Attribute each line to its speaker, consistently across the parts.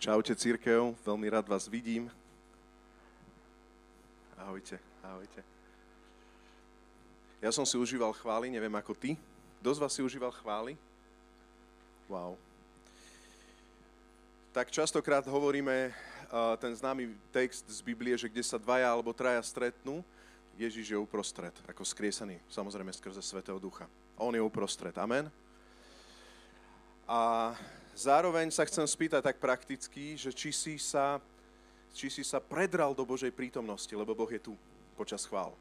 Speaker 1: Čaute církev, veľmi rád vás vidím. Ahojte, ahojte. Ja som si užíval chvály, neviem ako ty. Dosť vás si užíval chvály? Wow. Tak častokrát hovoríme uh, ten známy text z Biblie, že kde sa dvaja alebo traja stretnú, Ježiš je uprostred, ako skriesaný, samozrejme skrze Svetého Ducha. On je uprostred. Amen. A zároveň sa chcem spýtať tak prakticky, že či si sa, či si sa predral do Božej prítomnosti, lebo Boh je tu počas chvál.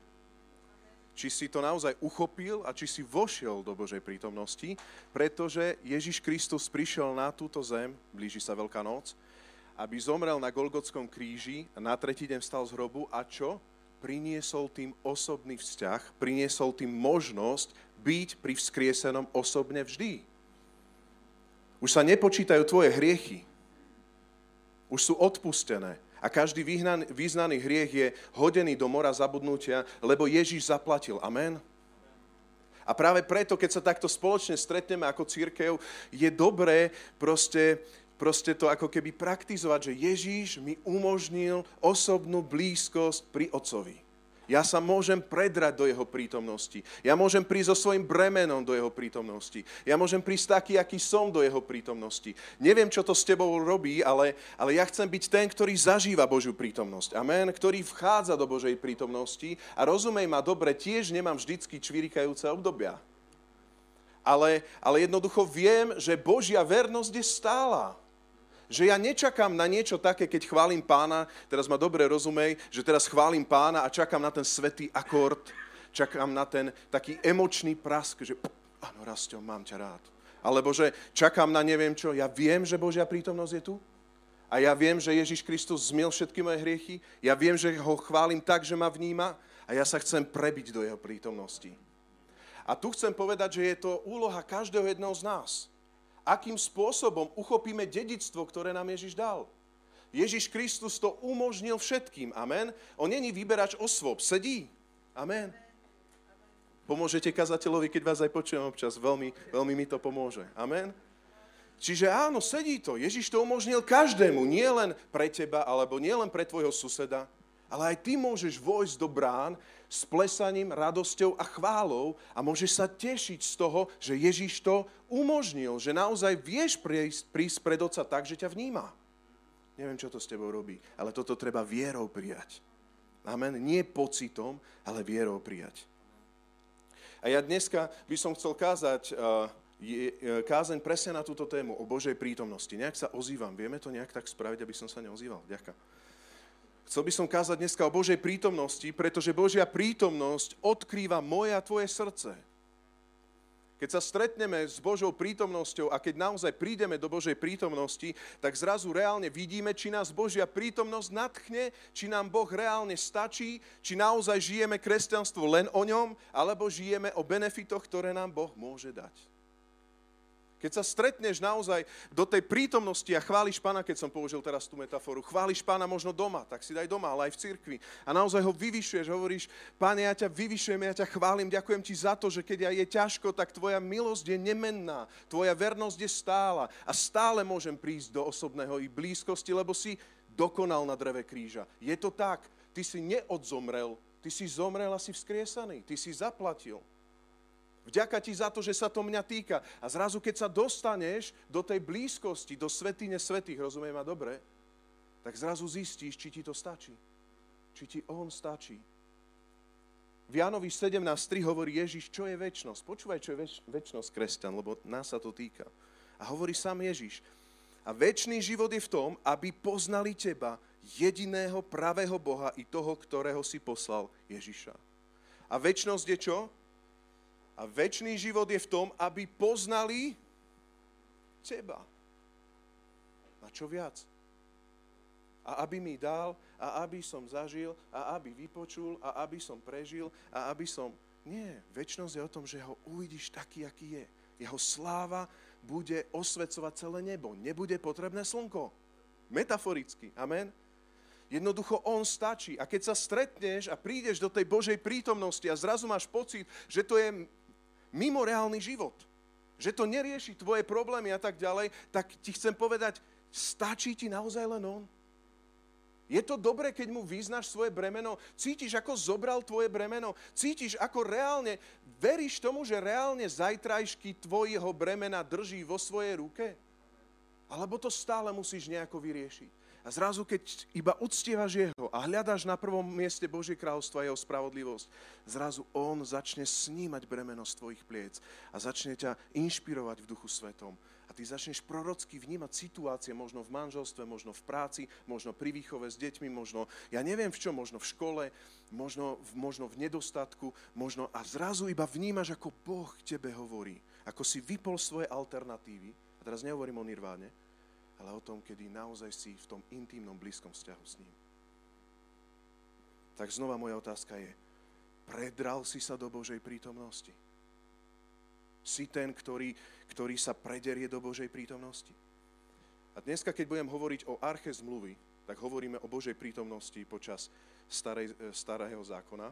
Speaker 1: Či si to naozaj uchopil a či si vošiel do Božej prítomnosti, pretože Ježiš Kristus prišiel na túto zem, blíži sa Veľká noc, aby zomrel na Golgotskom kríži na tretí deň vstal z hrobu a čo? Priniesol tým osobný vzťah, priniesol tým možnosť byť pri vzkriesenom osobne vždy. Už sa nepočítajú tvoje hriechy. Už sú odpustené. A každý význaný hriech je hodený do mora zabudnutia, lebo Ježíš zaplatil. Amen. A práve preto, keď sa takto spoločne stretneme ako církev, je dobré proste, proste to ako keby praktizovať, že Ježíš mi umožnil osobnú blízkosť pri Otcovi. Ja sa môžem predrať do jeho prítomnosti. Ja môžem prísť so svojím bremenom do jeho prítomnosti. Ja môžem prísť taký, aký som do jeho prítomnosti. Neviem, čo to s tebou robí, ale, ale ja chcem byť ten, ktorý zažíva Božiu prítomnosť. Amen. Ktorý vchádza do Božej prítomnosti. A rozumej ma dobre, tiež nemám vždycky čvirikajúce obdobia. Ale, ale jednoducho viem, že Božia vernosť je stála že ja nečakám na niečo také, keď chválim pána, teraz ma dobre rozumej, že teraz chválim pána a čakám na ten svetý akord, čakám na ten taký emočný prask, že áno, Rastio, mám ťa rád. Alebo že čakám na neviem čo, ja viem, že Božia prítomnosť je tu. A ja viem, že Ježiš Kristus zmiel všetky moje hriechy. Ja viem, že ho chválim tak, že ma vníma. A ja sa chcem prebiť do jeho prítomnosti. A tu chcem povedať, že je to úloha každého jedného z nás akým spôsobom uchopíme dedictvo, ktoré nám Ježiš dal. Ježiš Kristus to umožnil všetkým. Amen. On není vyberač osôb. Sedí. Amen. Pomôžete kazateľovi, keď vás aj počujem občas. Veľmi, veľmi mi to pomôže. Amen. Čiže áno, sedí to. Ježiš to umožnil každému. Nie len pre teba, alebo nie len pre tvojho suseda, ale aj ty môžeš vojsť do brán s plesaním, radosťou a chválou a môžeš sa tešiť z toho, že Ježiš to umožnil, že naozaj vieš prísť, prísť pred Otca tak, že ťa vníma. Neviem, čo to s tebou robí, ale toto treba vierou prijať. Amen. Nie pocitom, ale vierou prijať. A ja dneska by som chcel kázať uh, je, uh, kázeň presne na túto tému, o Božej prítomnosti. Nejak sa ozývam. Vieme to nejak tak spraviť, aby som sa neozýval? Ďakujem. Chcel by som kázať dneska o Božej prítomnosti, pretože Božia prítomnosť odkrýva moje a tvoje srdce. Keď sa stretneme s Božou prítomnosťou a keď naozaj prídeme do Božej prítomnosti, tak zrazu reálne vidíme, či nás Božia prítomnosť nadchne, či nám Boh reálne stačí, či naozaj žijeme kresťanstvo len o ňom, alebo žijeme o benefitoch, ktoré nám Boh môže dať. Keď sa stretneš naozaj do tej prítomnosti a chváliš pána, keď som použil teraz tú metaforu, chváliš pána možno doma, tak si daj doma, ale aj v cirkvi. A naozaj ho vyvyšuješ, hovoríš, páne, ja ťa vyvyšujem, ja ťa chválim, ďakujem ti za to, že keď je ťažko, tak tvoja milosť je nemenná, tvoja vernosť je stála a stále môžem prísť do osobného i blízkosti, lebo si dokonal na dreve kríža. Je to tak, ty si neodzomrel, ty si zomrel a si vzkriesaný, ty si zaplatil. Vďaka ti za to, že sa to mňa týka. A zrazu, keď sa dostaneš do tej blízkosti, do svetine svetých, rozumiem ma dobre, tak zrazu zistíš, či ti to stačí. Či ti on stačí. V Jánovi 17.3 hovorí Ježiš, čo je väčnosť. Počúvaj, čo je väč- väčnosť kresťan, lebo nás sa to týka. A hovorí sám Ježiš. A väčší život je v tom, aby poznali teba, jediného pravého Boha i toho, ktorého si poslal Ježiša. A väčnosť je čo? A väčší život je v tom, aby poznali teba. A čo viac? A aby mi dal, a aby som zažil, a aby vypočul, a aby som prežil, a aby som... Nie, väčšnosť je o tom, že ho uvidíš taký, aký je. Jeho sláva bude osvecovať celé nebo. Nebude potrebné slnko. Metaforicky. Amen. Jednoducho On stačí. A keď sa stretneš a prídeš do tej Božej prítomnosti a zrazu máš pocit, že to je mimo reálny život, že to nerieši tvoje problémy a tak ďalej, tak ti chcem povedať, Stačí ti naozaj len on? Je to dobré, keď mu vyznaš svoje bremeno? Cítiš, ako zobral tvoje bremeno? Cítiš, ako reálne, veríš tomu, že reálne zajtrajšky tvojho bremena drží vo svojej ruke? Alebo to stále musíš nejako vyriešiť? A zrazu, keď iba uctievaš Jeho a hľadáš na prvom mieste Božie kráľovstvo a Jeho spravodlivosť, zrazu On začne snímať bremeno z tvojich pliec a začne ťa inšpirovať v duchu svetom. A ty začneš prorocky vnímať situácie, možno v manželstve, možno v práci, možno pri výchove s deťmi, možno, ja neviem v čom, možno v škole, možno, možno v nedostatku, možno a zrazu iba vnímaš, ako Boh tebe hovorí, ako si vypol svoje alternatívy, a teraz nehovorím o nirváne, ale o tom, kedy naozaj si v tom intimnom, blízkom vzťahu s ním. Tak znova moja otázka je, predral si sa do Božej prítomnosti? Si ten, ktorý, ktorý sa prederie do Božej prítomnosti. A dneska, keď budem hovoriť o arche zmluvy, tak hovoríme o Božej prítomnosti počas starej, e, starého zákona.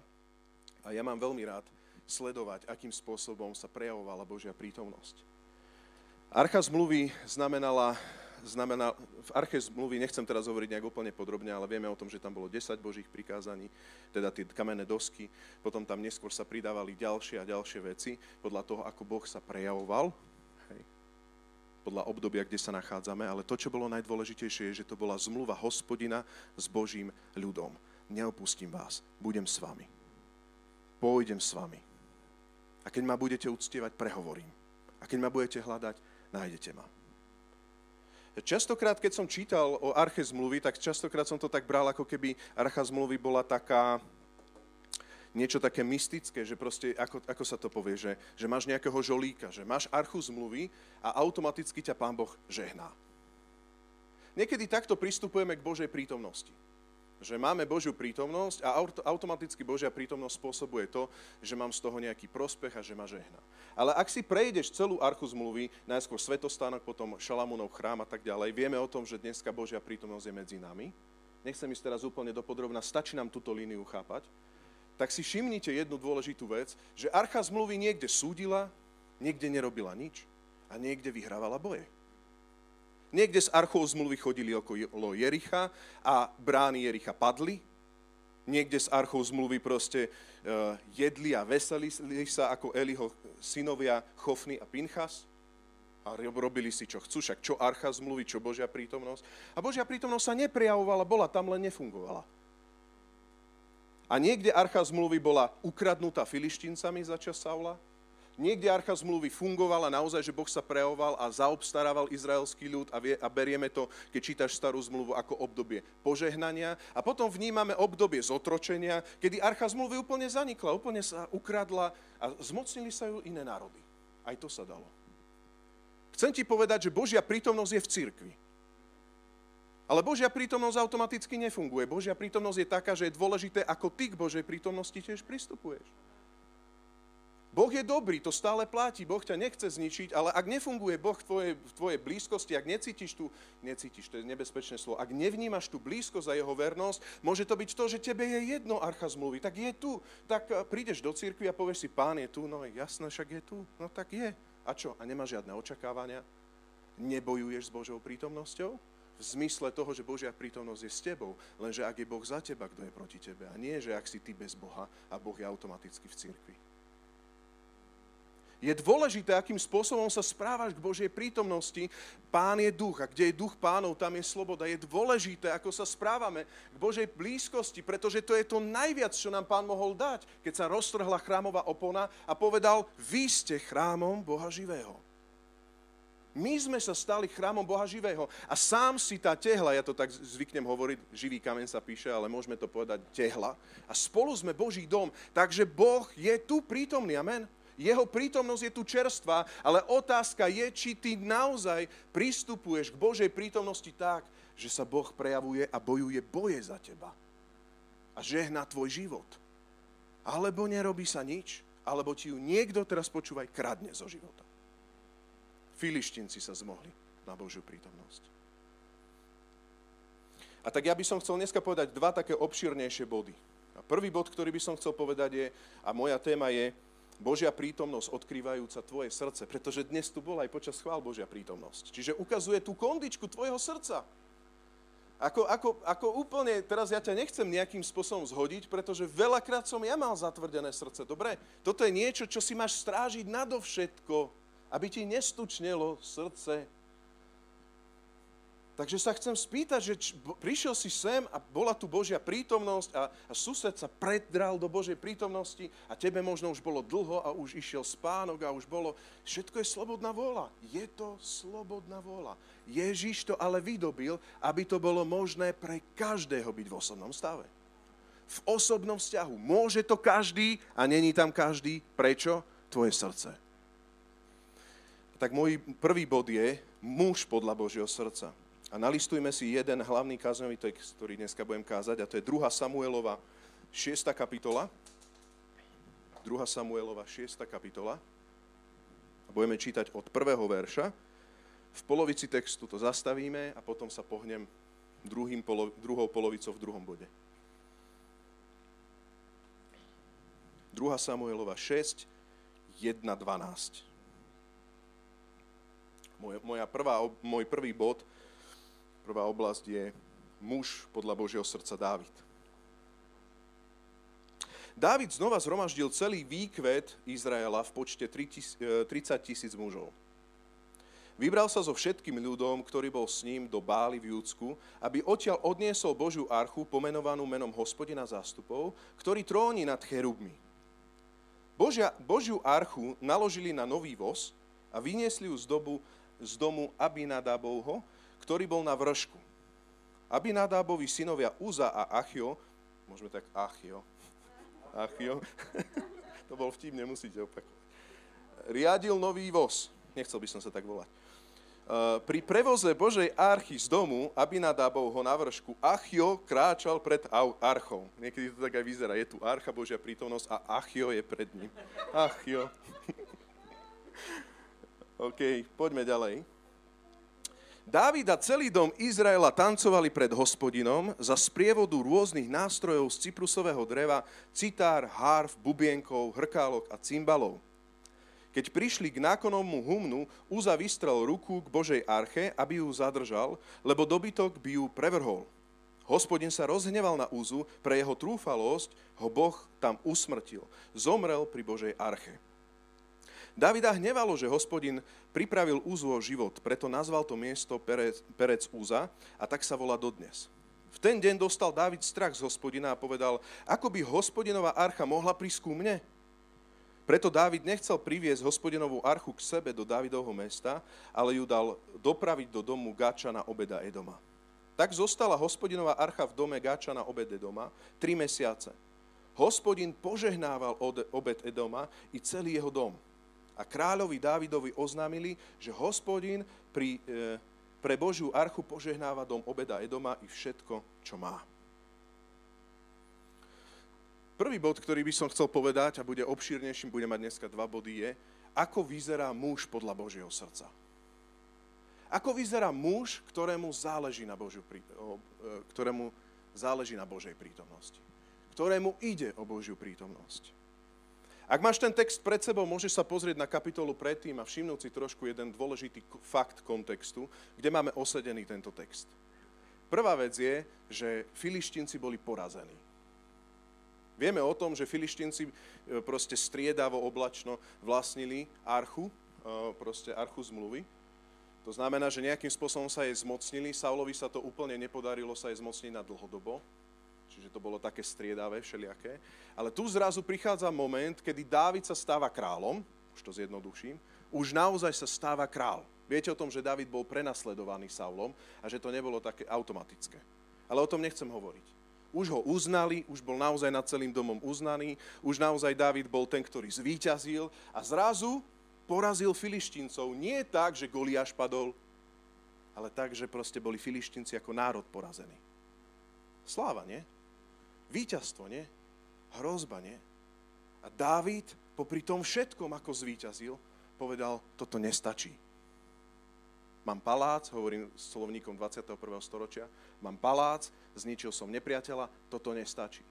Speaker 1: A ja mám veľmi rád sledovať, akým spôsobom sa prejavovala Božia prítomnosť. Archa zmluvy znamenala znamená, v arche zmluvy, nechcem teraz hovoriť nejak úplne podrobne, ale vieme o tom, že tam bolo 10 božích prikázaní, teda tie kamenné dosky, potom tam neskôr sa pridávali ďalšie a ďalšie veci podľa toho, ako Boh sa prejavoval, hej, podľa obdobia, kde sa nachádzame, ale to, čo bolo najdôležitejšie, je, že to bola zmluva hospodina s Božím ľudom. Neopustím vás, budem s vami. Pôjdem s vami. A keď ma budete uctievať, prehovorím. A keď ma budete hľadať, nájdete ma. Častokrát, keď som čítal o arche zmluvy, tak častokrát som to tak bral, ako keby archa zmluvy bola taká, niečo také mystické, že proste, ako, ako sa to povie, že, že máš nejakého žolíka, že máš archu zmluvy a automaticky ťa Pán Boh žehná. Niekedy takto pristupujeme k Božej prítomnosti že máme Božiu prítomnosť a automaticky Božia prítomnosť spôsobuje to, že mám z toho nejaký prospech a že ma žehná. Ale ak si prejdeš celú archu zmluvy, najskôr svetostánok, potom Šalamúnov chrám a tak ďalej, vieme o tom, že dneska Božia prítomnosť je medzi nami. Nechcem ísť teraz úplne dopodrobná, stačí nám túto líniu chápať. Tak si všimnite jednu dôležitú vec, že archa zmluvy niekde súdila, niekde nerobila nič a niekde vyhrávala boje. Niekde z archov zmluvy chodili okolo Jericha a brány Jericha padli. Niekde z archov zmluvy proste uh, jedli a veselili sa ako Eliho synovia Chofny a Pinchas. A robili si, čo chcú, však čo archa zmluvy, čo Božia prítomnosť. A Božia prítomnosť sa neprejavovala, bola tam, len nefungovala. A niekde archa zmluvy bola ukradnutá filištíncami za čas Saula, Niekde archa zmluvy fungovala naozaj, že Boh sa prejavoval a zaobstarával izraelský ľud a, vie, a berieme to, keď čítaš starú zmluvu, ako obdobie požehnania. A potom vnímame obdobie zotročenia, kedy archa zmluvy úplne zanikla, úplne sa ukradla a zmocnili sa ju iné národy. Aj to sa dalo. Chcem ti povedať, že Božia prítomnosť je v cirkvi. Ale Božia prítomnosť automaticky nefunguje. Božia prítomnosť je taká, že je dôležité, ako ty k Božej prítomnosti tiež pristupuješ. Boh je dobrý, to stále platí, Boh ťa nechce zničiť, ale ak nefunguje Boh v tvojej, v tvojej blízkosti, ak necítiš tu, necítiš, to je nebezpečné slovo, ak nevnímaš tú blízkosť a jeho vernosť, môže to byť to, že tebe je jedno archa zmluvy, tak je tu. Tak eh, prídeš do cirkvi a povieš si, pán je tu, no jasné, však je tu, no tak je. A čo? A nemá žiadne očakávania? Nebojuješ s Božou prítomnosťou? v zmysle toho, že Božia prítomnosť je s tebou, lenže ak je Boh za teba, kto je proti tebe. A nie, že ak si ty bez Boha a Boh je automaticky v cirkvi. Je dôležité, akým spôsobom sa správaš k Božej prítomnosti. Pán je duch a kde je duch pánov, tam je sloboda. Je dôležité, ako sa správame k Božej blízkosti, pretože to je to najviac, čo nám pán mohol dať, keď sa roztrhla chrámová opona a povedal, vy ste chrámom Boha živého. My sme sa stali chrámom Boha živého a sám si tá tehla, ja to tak zvyknem hovoriť, živý kamen sa píše, ale môžeme to povedať tehla. A spolu sme Boží dom, takže Boh je tu prítomný, amen. Jeho prítomnosť je tu čerstvá, ale otázka je, či ty naozaj pristupuješ k Božej prítomnosti tak, že sa Boh prejavuje a bojuje boje za teba. A žehná tvoj život. Alebo nerobí sa nič, alebo ti ju niekto, teraz počúvaj, kradne zo života. Filištinci sa zmohli na Božiu prítomnosť. A tak ja by som chcel dneska povedať dva také obširnejšie body. A prvý bod, ktorý by som chcel povedať je, a moja téma je, Božia prítomnosť odkrývajúca tvoje srdce, pretože dnes tu bola aj počas chvál Božia prítomnosť. Čiže ukazuje tú kondičku tvojho srdca. Ako, ako, ako úplne, teraz ja ťa nechcem nejakým spôsobom zhodiť, pretože veľakrát som ja mal zatvrdené srdce. Dobre? Toto je niečo, čo si máš strážiť nadovšetko, aby ti nestučnelo srdce Takže sa chcem spýtať, že č, prišiel si sem a bola tu Božia prítomnosť a, a sused sa predral do Božej prítomnosti a tebe možno už bolo dlho a už išiel spánok a už bolo... Všetko je slobodná vôľa. Je to slobodná vôľa. Ježiš to ale vydobil, aby to bolo možné pre každého byť v osobnom stave. V osobnom vzťahu. Môže to každý a není tam každý. Prečo? Tvoje srdce. Tak môj prvý bod je muž podľa Božieho srdca. A nalistujme si jeden hlavný kázňový text, ktorý dneska budem kázať, a to je 2. Samuelova 6. kapitola. 2. Samuelova 6. kapitola. A budeme čítať od prvého verša. V polovici textu to zastavíme a potom sa pohnem druhým polo, druhou polovicou v druhom bode. 2. Samuelova 6, 1, 12. Moja prvá, môj prvý bod Prvá oblasť je muž podľa Božieho srdca Dávid. Dávid znova zhromaždil celý výkvet Izraela v počte 30 tisíc mužov. Vybral sa so všetkým ľudom, ktorý bol s ním do Bály v Júdsku, aby odtiaľ odniesol Božiu archu, pomenovanú menom hospodina zástupov, ktorý tróni nad cherubmi. Božia, Božiu archu naložili na nový voz a vyniesli ju z, dobu, z domu Abinadabovho, ktorý bol na vršku. Abinadábovi synovia Uza a Achio, môžeme tak Achio, Achio, to bol vtip, nemusíte opakovať, riadil nový voz, nechcel by som sa tak volať. Uh, pri prevoze Božej archy z domu Abinadábovho na vršku Achio kráčal pred archou. Niekedy to tak aj vyzerá. Je tu archa Božia prítomnosť a Achio je pred ním. Achio. OK, poďme ďalej. Dávid a celý dom Izraela tancovali pred hospodinom za sprievodu rôznych nástrojov z cyprusového dreva, citár, harf, bubienkov, hrkálok a cymbalov. Keď prišli k nákonomu humnu, Uza vystrel ruku k Božej arche, aby ju zadržal, lebo dobytok by ju prevrhol. Hospodin sa rozhneval na Uzu, pre jeho trúfalosť ho Boh tam usmrtil. Zomrel pri Božej arche. Davida hnevalo, že hospodin pripravil Úzu život, preto nazval to miesto Perec, Perec Úza a tak sa volá dodnes. V ten deň dostal David strach z hospodina a povedal, ako by hospodinová archa mohla prísť ku mne? Preto Dávid nechcel priviesť hospodinovú archu k sebe do Dávidovho mesta, ale ju dal dopraviť do domu Gáčana obeda Edoma. Tak zostala hospodinová archa v dome Gáčana obed Edoma tri mesiace. Hospodin požehnával obed Edoma i celý jeho dom a kráľovi Dávidovi oznámili, že hospodin pri, e, pre Božiu archu požehnáva dom obeda Edoma i všetko, čo má. Prvý bod, ktorý by som chcel povedať a bude obšírnejším, bude mať dneska dva body, je, ako vyzerá muž podľa Božieho srdca. Ako vyzerá muž, ktorému záleží na, Božiu, e, ktorému záleží na Božej prítomnosti. Ktorému ide o Božiu prítomnosť. Ak máš ten text pred sebou, môžeš sa pozrieť na kapitolu predtým a všimnúť si trošku jeden dôležitý fakt kontextu, kde máme osedený tento text. Prvá vec je, že filištinci boli porazení. Vieme o tom, že filištinci e, proste striedavo oblačno vlastnili archu, e, proste archu zmluvy. To znamená, že nejakým spôsobom sa jej zmocnili. Saulovi sa to úplne nepodarilo sa jej zmocniť na dlhodobo čiže to bolo také striedavé, všelijaké. Ale tu zrazu prichádza moment, kedy Dávid sa stáva kráľom, už to zjednoduším, už naozaj sa stáva král. Viete o tom, že David bol prenasledovaný Saulom a že to nebolo také automatické. Ale o tom nechcem hovoriť. Už ho uznali, už bol naozaj nad celým domom uznaný, už naozaj David bol ten, ktorý zvíťazil a zrazu porazil filištíncov. Nie tak, že Goliáš padol, ale tak, že proste boli filištinci ako národ porazení. Sláva, nie? Výťazstvo, nie? Hrozba, nie? A Dávid popri tom všetkom, ako zvíťazil, povedal, toto nestačí. Mám palác, hovorím s slovníkom 21. storočia, mám palác, zničil som nepriateľa, toto nestačí.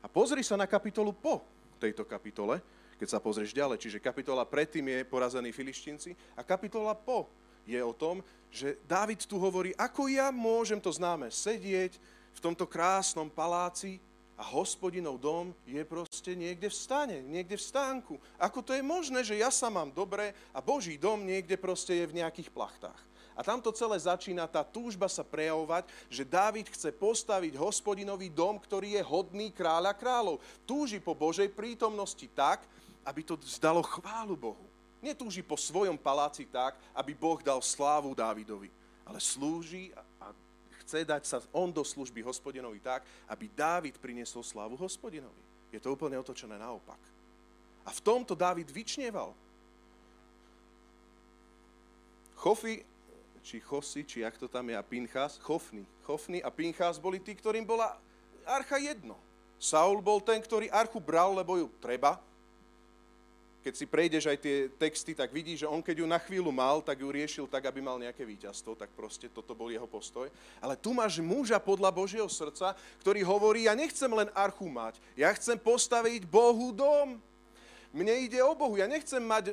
Speaker 1: A pozri sa na kapitolu po tejto kapitole, keď sa pozrieš ďalej. Čiže kapitola predtým je porazení filištinci a kapitola po je o tom, že Dávid tu hovorí, ako ja môžem to známe sedieť v tomto krásnom paláci a hospodinov dom je proste niekde v stane, niekde v stánku. Ako to je možné, že ja sa mám dobre a Boží dom niekde proste je v nejakých plachtách. A tamto celé začína tá túžba sa prejavovať, že Dávid chce postaviť hospodinový dom, ktorý je hodný kráľa kráľov. Túži po Božej prítomnosti tak, aby to zdalo chválu Bohu. Netúži po svojom paláci tak, aby Boh dal slávu Dávidovi, ale slúži chce dať sa on do služby hospodinovi tak, aby Dávid priniesol slávu hospodinovi. Je to úplne otočené naopak. A v tomto Dávid vyčnieval. Chofy, či Chosy, či jak to tam je, a Pinchas, Chofny. Chofny a Pinchas boli tí, ktorým bola archa jedno. Saul bol ten, ktorý archu bral, lebo ju treba, keď si prejdeš aj tie texty, tak vidíš, že on keď ju na chvíľu mal, tak ju riešil tak, aby mal nejaké víťazstvo, tak proste toto bol jeho postoj. Ale tu máš muža podľa Božieho srdca, ktorý hovorí, ja nechcem len archu mať, ja chcem postaviť Bohu dom. Mne ide o Bohu, ja nechcem mať e,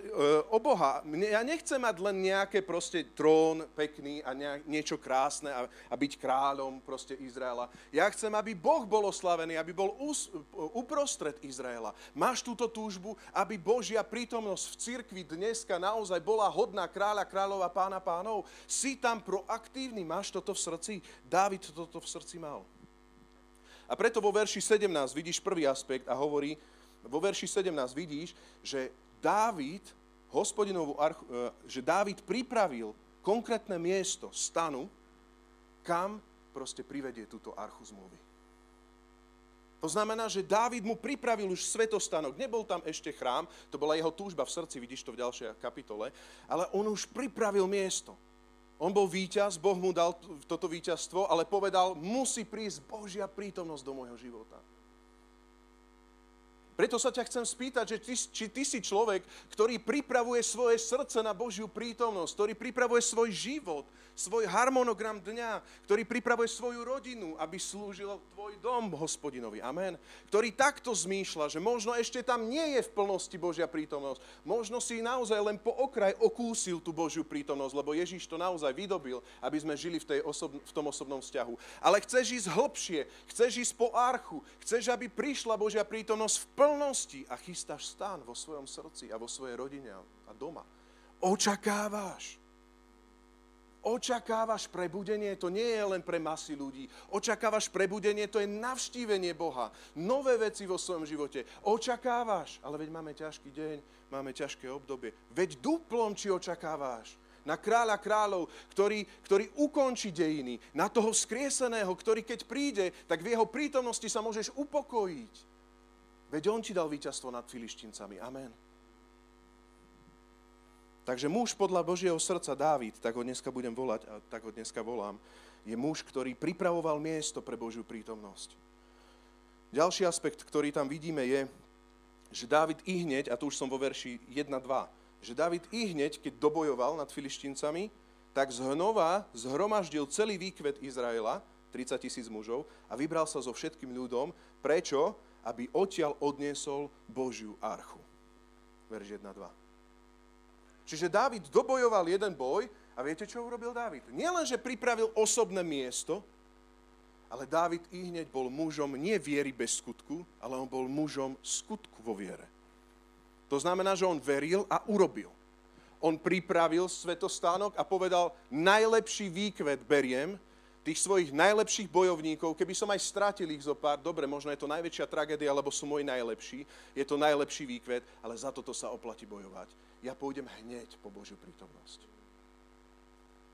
Speaker 1: o Boha, mne, ja nechcem mať len nejaké proste trón pekný a ne, niečo krásne a, a byť kráľom proste Izraela. Ja chcem, aby Boh bol oslavený, aby bol us, uprostred Izraela. Máš túto túžbu, aby Božia prítomnosť v cirkvi dneska naozaj bola hodná kráľa, kráľova, pána, pánov. Si tam proaktívny, máš toto v srdci? Dávid toto v srdci mal. A preto vo verši 17 vidíš prvý aspekt a hovorí, vo verši 17 vidíš, že Dávid, hospodinovú archu, e, že Dávid pripravil konkrétne miesto, stanu, kam proste privedie túto archu zmluvy. To znamená, že Dávid mu pripravil už svetostánok. Nebol tam ešte chrám, to bola jeho túžba v srdci, vidíš to v ďalšej kapitole, ale on už pripravil miesto. On bol víťaz, Boh mu dal toto víťazstvo, ale povedal, musí prísť Božia prítomnosť do môjho života. Preto sa ťa chcem spýtať, že ty, či ty si človek, ktorý pripravuje svoje srdce na Božiu prítomnosť, ktorý pripravuje svoj život, svoj harmonogram dňa, ktorý pripravuje svoju rodinu, aby slúžil tvoj dom hospodinovi. Amen. Ktorý takto zmýšľa, že možno ešte tam nie je v plnosti Božia prítomnosť. Možno si naozaj len po okraj okúsil tú Božiu prítomnosť, lebo Ježíš to naozaj vydobil, aby sme žili v, tej osob- v tom osobnom vzťahu. Ale chceš ísť hlbšie, chceš ísť po archu, chceš, aby prišla Božia prítomnosť v plnosti a chystáš stán vo svojom srdci a vo svojej rodine a doma. Očakávaš. Očakávaš prebudenie, to nie je len pre masy ľudí. Očakávaš prebudenie, to je navštívenie Boha. Nové veci vo svojom živote. Očakávaš, ale veď máme ťažký deň, máme ťažké obdobie. Veď duplom, či očakávaš na kráľa kráľov, ktorý, ktorý ukončí dejiny, na toho skrieseného, ktorý keď príde, tak v jeho prítomnosti sa môžeš upokojiť. Veď on ti dal víťazstvo nad filištincami. Amen. Takže muž podľa Božieho srdca Dávid, tak ho dneska budem volať a tak ho dneska volám, je muž, ktorý pripravoval miesto pre Božiu prítomnosť. Ďalší aspekt, ktorý tam vidíme, je, že Dávid i hneď, a tu už som vo verši 1-2, že Dávid i hneď, keď dobojoval nad filištincami, tak znova zhromaždil celý výkvet Izraela, 30 tisíc mužov, a vybral sa so všetkým ľudom. Prečo? Aby odtiaľ odniesol Božiu archu. Verš 1, 2. Čiže Dávid dobojoval jeden boj a viete, čo urobil Dávid? Nielen, že pripravil osobné miesto, ale Dávid i hneď bol mužom nie viery bez skutku, ale on bol mužom skutku vo viere. To znamená, že on veril a urobil. On pripravil svetostánok a povedal, najlepší výkvet beriem, tých svojich najlepších bojovníkov, keby som aj stratil ich zo pár, dobre, možno je to najväčšia tragédia, lebo sú moji najlepší, je to najlepší výkvet, ale za toto sa oplatí bojovať. Ja pôjdem hneď po Božiu prítomnosť.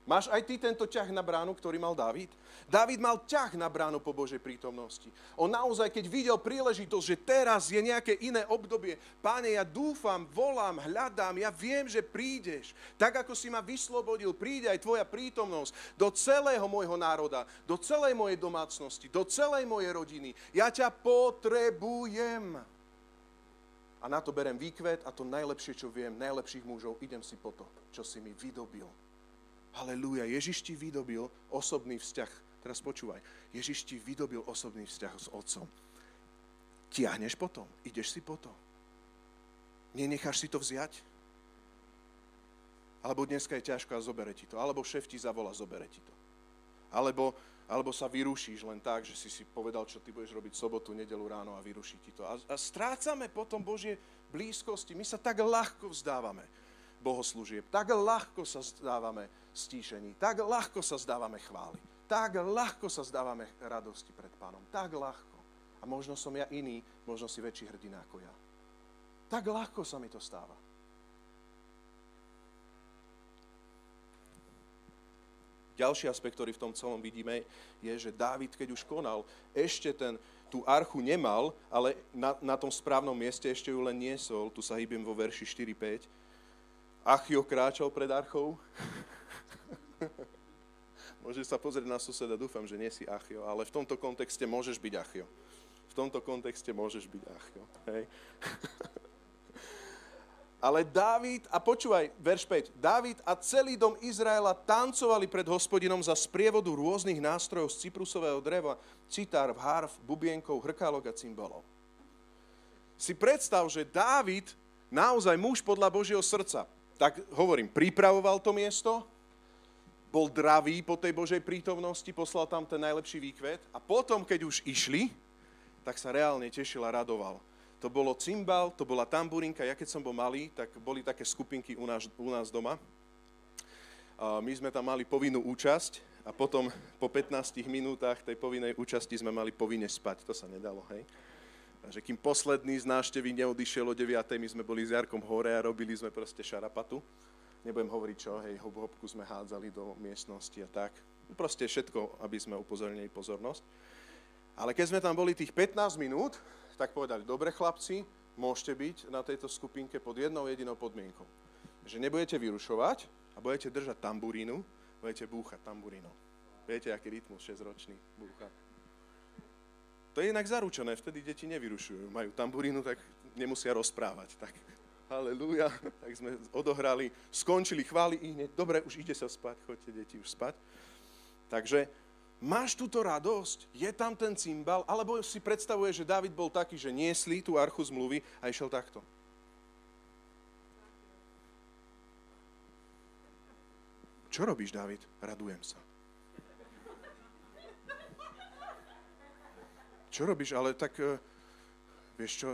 Speaker 1: Máš aj ty tento ťah na bránu, ktorý mal Dávid? Dávid mal ťah na bránu po Božej prítomnosti. On naozaj, keď videl príležitosť, že teraz je nejaké iné obdobie, páne, ja dúfam, volám, hľadám, ja viem, že prídeš. Tak, ako si ma vyslobodil, príde aj tvoja prítomnosť do celého môjho národa, do celej mojej domácnosti, do celej mojej rodiny. Ja ťa potrebujem. A na to berem výkvet a to najlepšie, čo viem, najlepších mužov, idem si po to, čo si mi vydobil Halelúja. Ježiš ti vydobil osobný vzťah. Teraz počúvaj. Ježiš ti vydobil osobný vzťah s otcom. Tiahneš potom. Ideš si potom. Nenecháš si to vziať? Alebo dneska je ťažko a zobere ti to. Alebo šéf ti zavola, zobere ti to. Alebo, alebo sa vyrušíš len tak, že si si povedal, čo ty budeš robiť sobotu, nedelu ráno a vyruší ti to. A, a strácame potom Božie blízkosti. My sa tak ľahko vzdávame bohoslúžieb, tak ľahko sa zdávame stíšení, tak ľahko sa zdávame chvály, tak ľahko sa zdávame radosti pred pánom, tak ľahko. A možno som ja iný, možno si väčší hrdina ako ja. Tak ľahko sa mi to stáva. Ďalší aspekt, ktorý v tom celom vidíme, je, že Dávid, keď už konal, ešte ten, tú archu nemal, ale na, na tom správnom mieste ešte ju len niesol. Tu sa hýbem vo verši 4-5. Achio kráčal pred archou. Môžeš sa pozrieť na suseda, dúfam, že nie si Achio, ale v tomto kontexte môžeš byť Achio. V tomto kontexte môžeš byť Achio. Hej. Ale Dávid, a počúvaj, verš 5, Dávid a celý dom Izraela tancovali pred hospodinom za sprievodu rôznych nástrojov z cyprusového dreva, citár, harf, bubienkov, hrkálok a cymbalov. Si predstav, že Dávid, naozaj muž podľa Božieho srdca, tak hovorím, pripravoval to miesto, bol dravý po tej Božej prítomnosti, poslal tam ten najlepší výkvet a potom, keď už išli, tak sa reálne tešil a radoval to bolo cymbal, to bola tamburinka. Ja keď som bol malý, tak boli také skupinky u nás, u nás doma. My sme tam mali povinnú účasť a potom po 15 minútach tej povinnej účasti sme mali povinne spať. To sa nedalo, hej. Takže kým posledný z náštevy neodišiel o 9. my sme boli s Jarkom hore a robili sme proste šarapatu. Nebudem hovoriť čo, hej, hop, sme hádzali do miestnosti a tak. Proste všetko, aby sme upozornili pozornosť. Ale keď sme tam boli tých 15 minút, tak povedali, dobre chlapci, môžete byť na tejto skupinke pod jednou jedinou podmienkou. Že nebudete vyrušovať a budete držať tamburínu, budete búchať tamburínou. Viete, aký rytmus 6-ročný búcha. To je inak zaručené, vtedy deti nevyrušujú. Majú tamburínu, tak nemusia rozprávať. Tak halleluja, tak sme odohrali, skončili chváli i hneď, dobre, už ide sa spať, choďte deti už spať. Takže Máš túto radosť? Je tam ten cymbal? Alebo si predstavuje, že David bol taký, že niesli tú archu zmluvy a išiel takto? Čo robíš, David? Radujem sa. Čo robíš? Ale tak, e, vieš čo,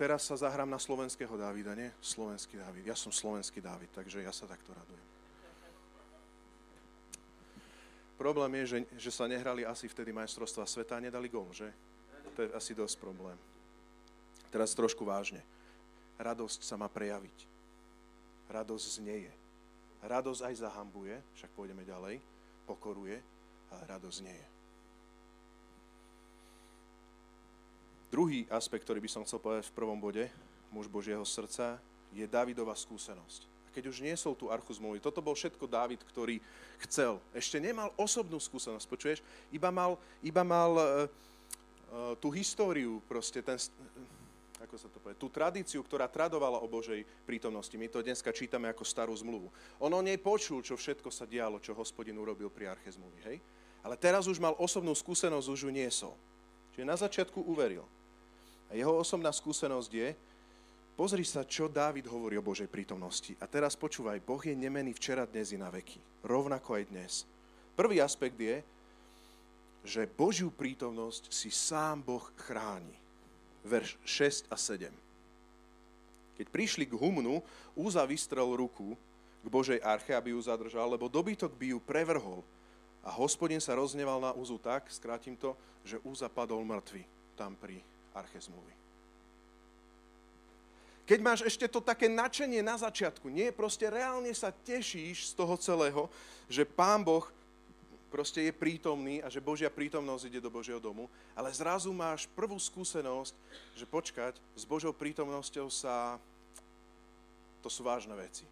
Speaker 1: teraz sa zahrám na slovenského Dávida, nie? Slovenský Dávid. Ja som slovenský Dávid, takže ja sa takto radujem. Problém je, že, že sa nehrali asi vtedy majstrovstva sveta a nedali gól, že? To je asi dosť problém. Teraz trošku vážne. Radosť sa má prejaviť. Radosť znieje. Radosť aj zahambuje, však pôjdeme ďalej, pokoruje, ale radosť znieje. Druhý aspekt, ktorý by som chcel povedať v prvom bode, muž Božieho srdca, je Davidova skúsenosť keď už niesol tú archu zmluvy. Toto bol všetko Dávid, ktorý chcel. Ešte nemal osobnú skúsenosť, počuješ? Iba mal, iba mal uh, uh, tú históriu, proste ten, ako sa to povie, tú tradíciu, ktorá tradovala o Božej prítomnosti. My to dneska čítame ako starú zmluvu. On o nej počul, čo všetko sa dialo, čo hospodin urobil pri arche zmluvy, hej? Ale teraz už mal osobnú skúsenosť, už ju niesol. Čiže na začiatku uveril. A jeho osobná skúsenosť je, Pozri sa, čo Dávid hovorí o Božej prítomnosti. A teraz počúvaj, Boh je nemený včera, dnes i na veky. Rovnako aj dnes. Prvý aspekt je, že Božiu prítomnosť si sám Boh chráni. Verš 6 a 7. Keď prišli k Humnu, Úza vystrel ruku k Božej arche, aby ju zadržal, lebo dobytok by ju prevrhol. A hospodin sa rozneval na Úzu tak, skrátim to, že Úza padol mŕtvy tam pri arche zmluvy. Keď máš ešte to také načenie na začiatku, nie, proste reálne sa tešíš z toho celého, že Pán Boh proste je prítomný a že Božia prítomnosť ide do Božieho domu, ale zrazu máš prvú skúsenosť, že počkať, s Božou prítomnosťou sa... To sú vážne veci.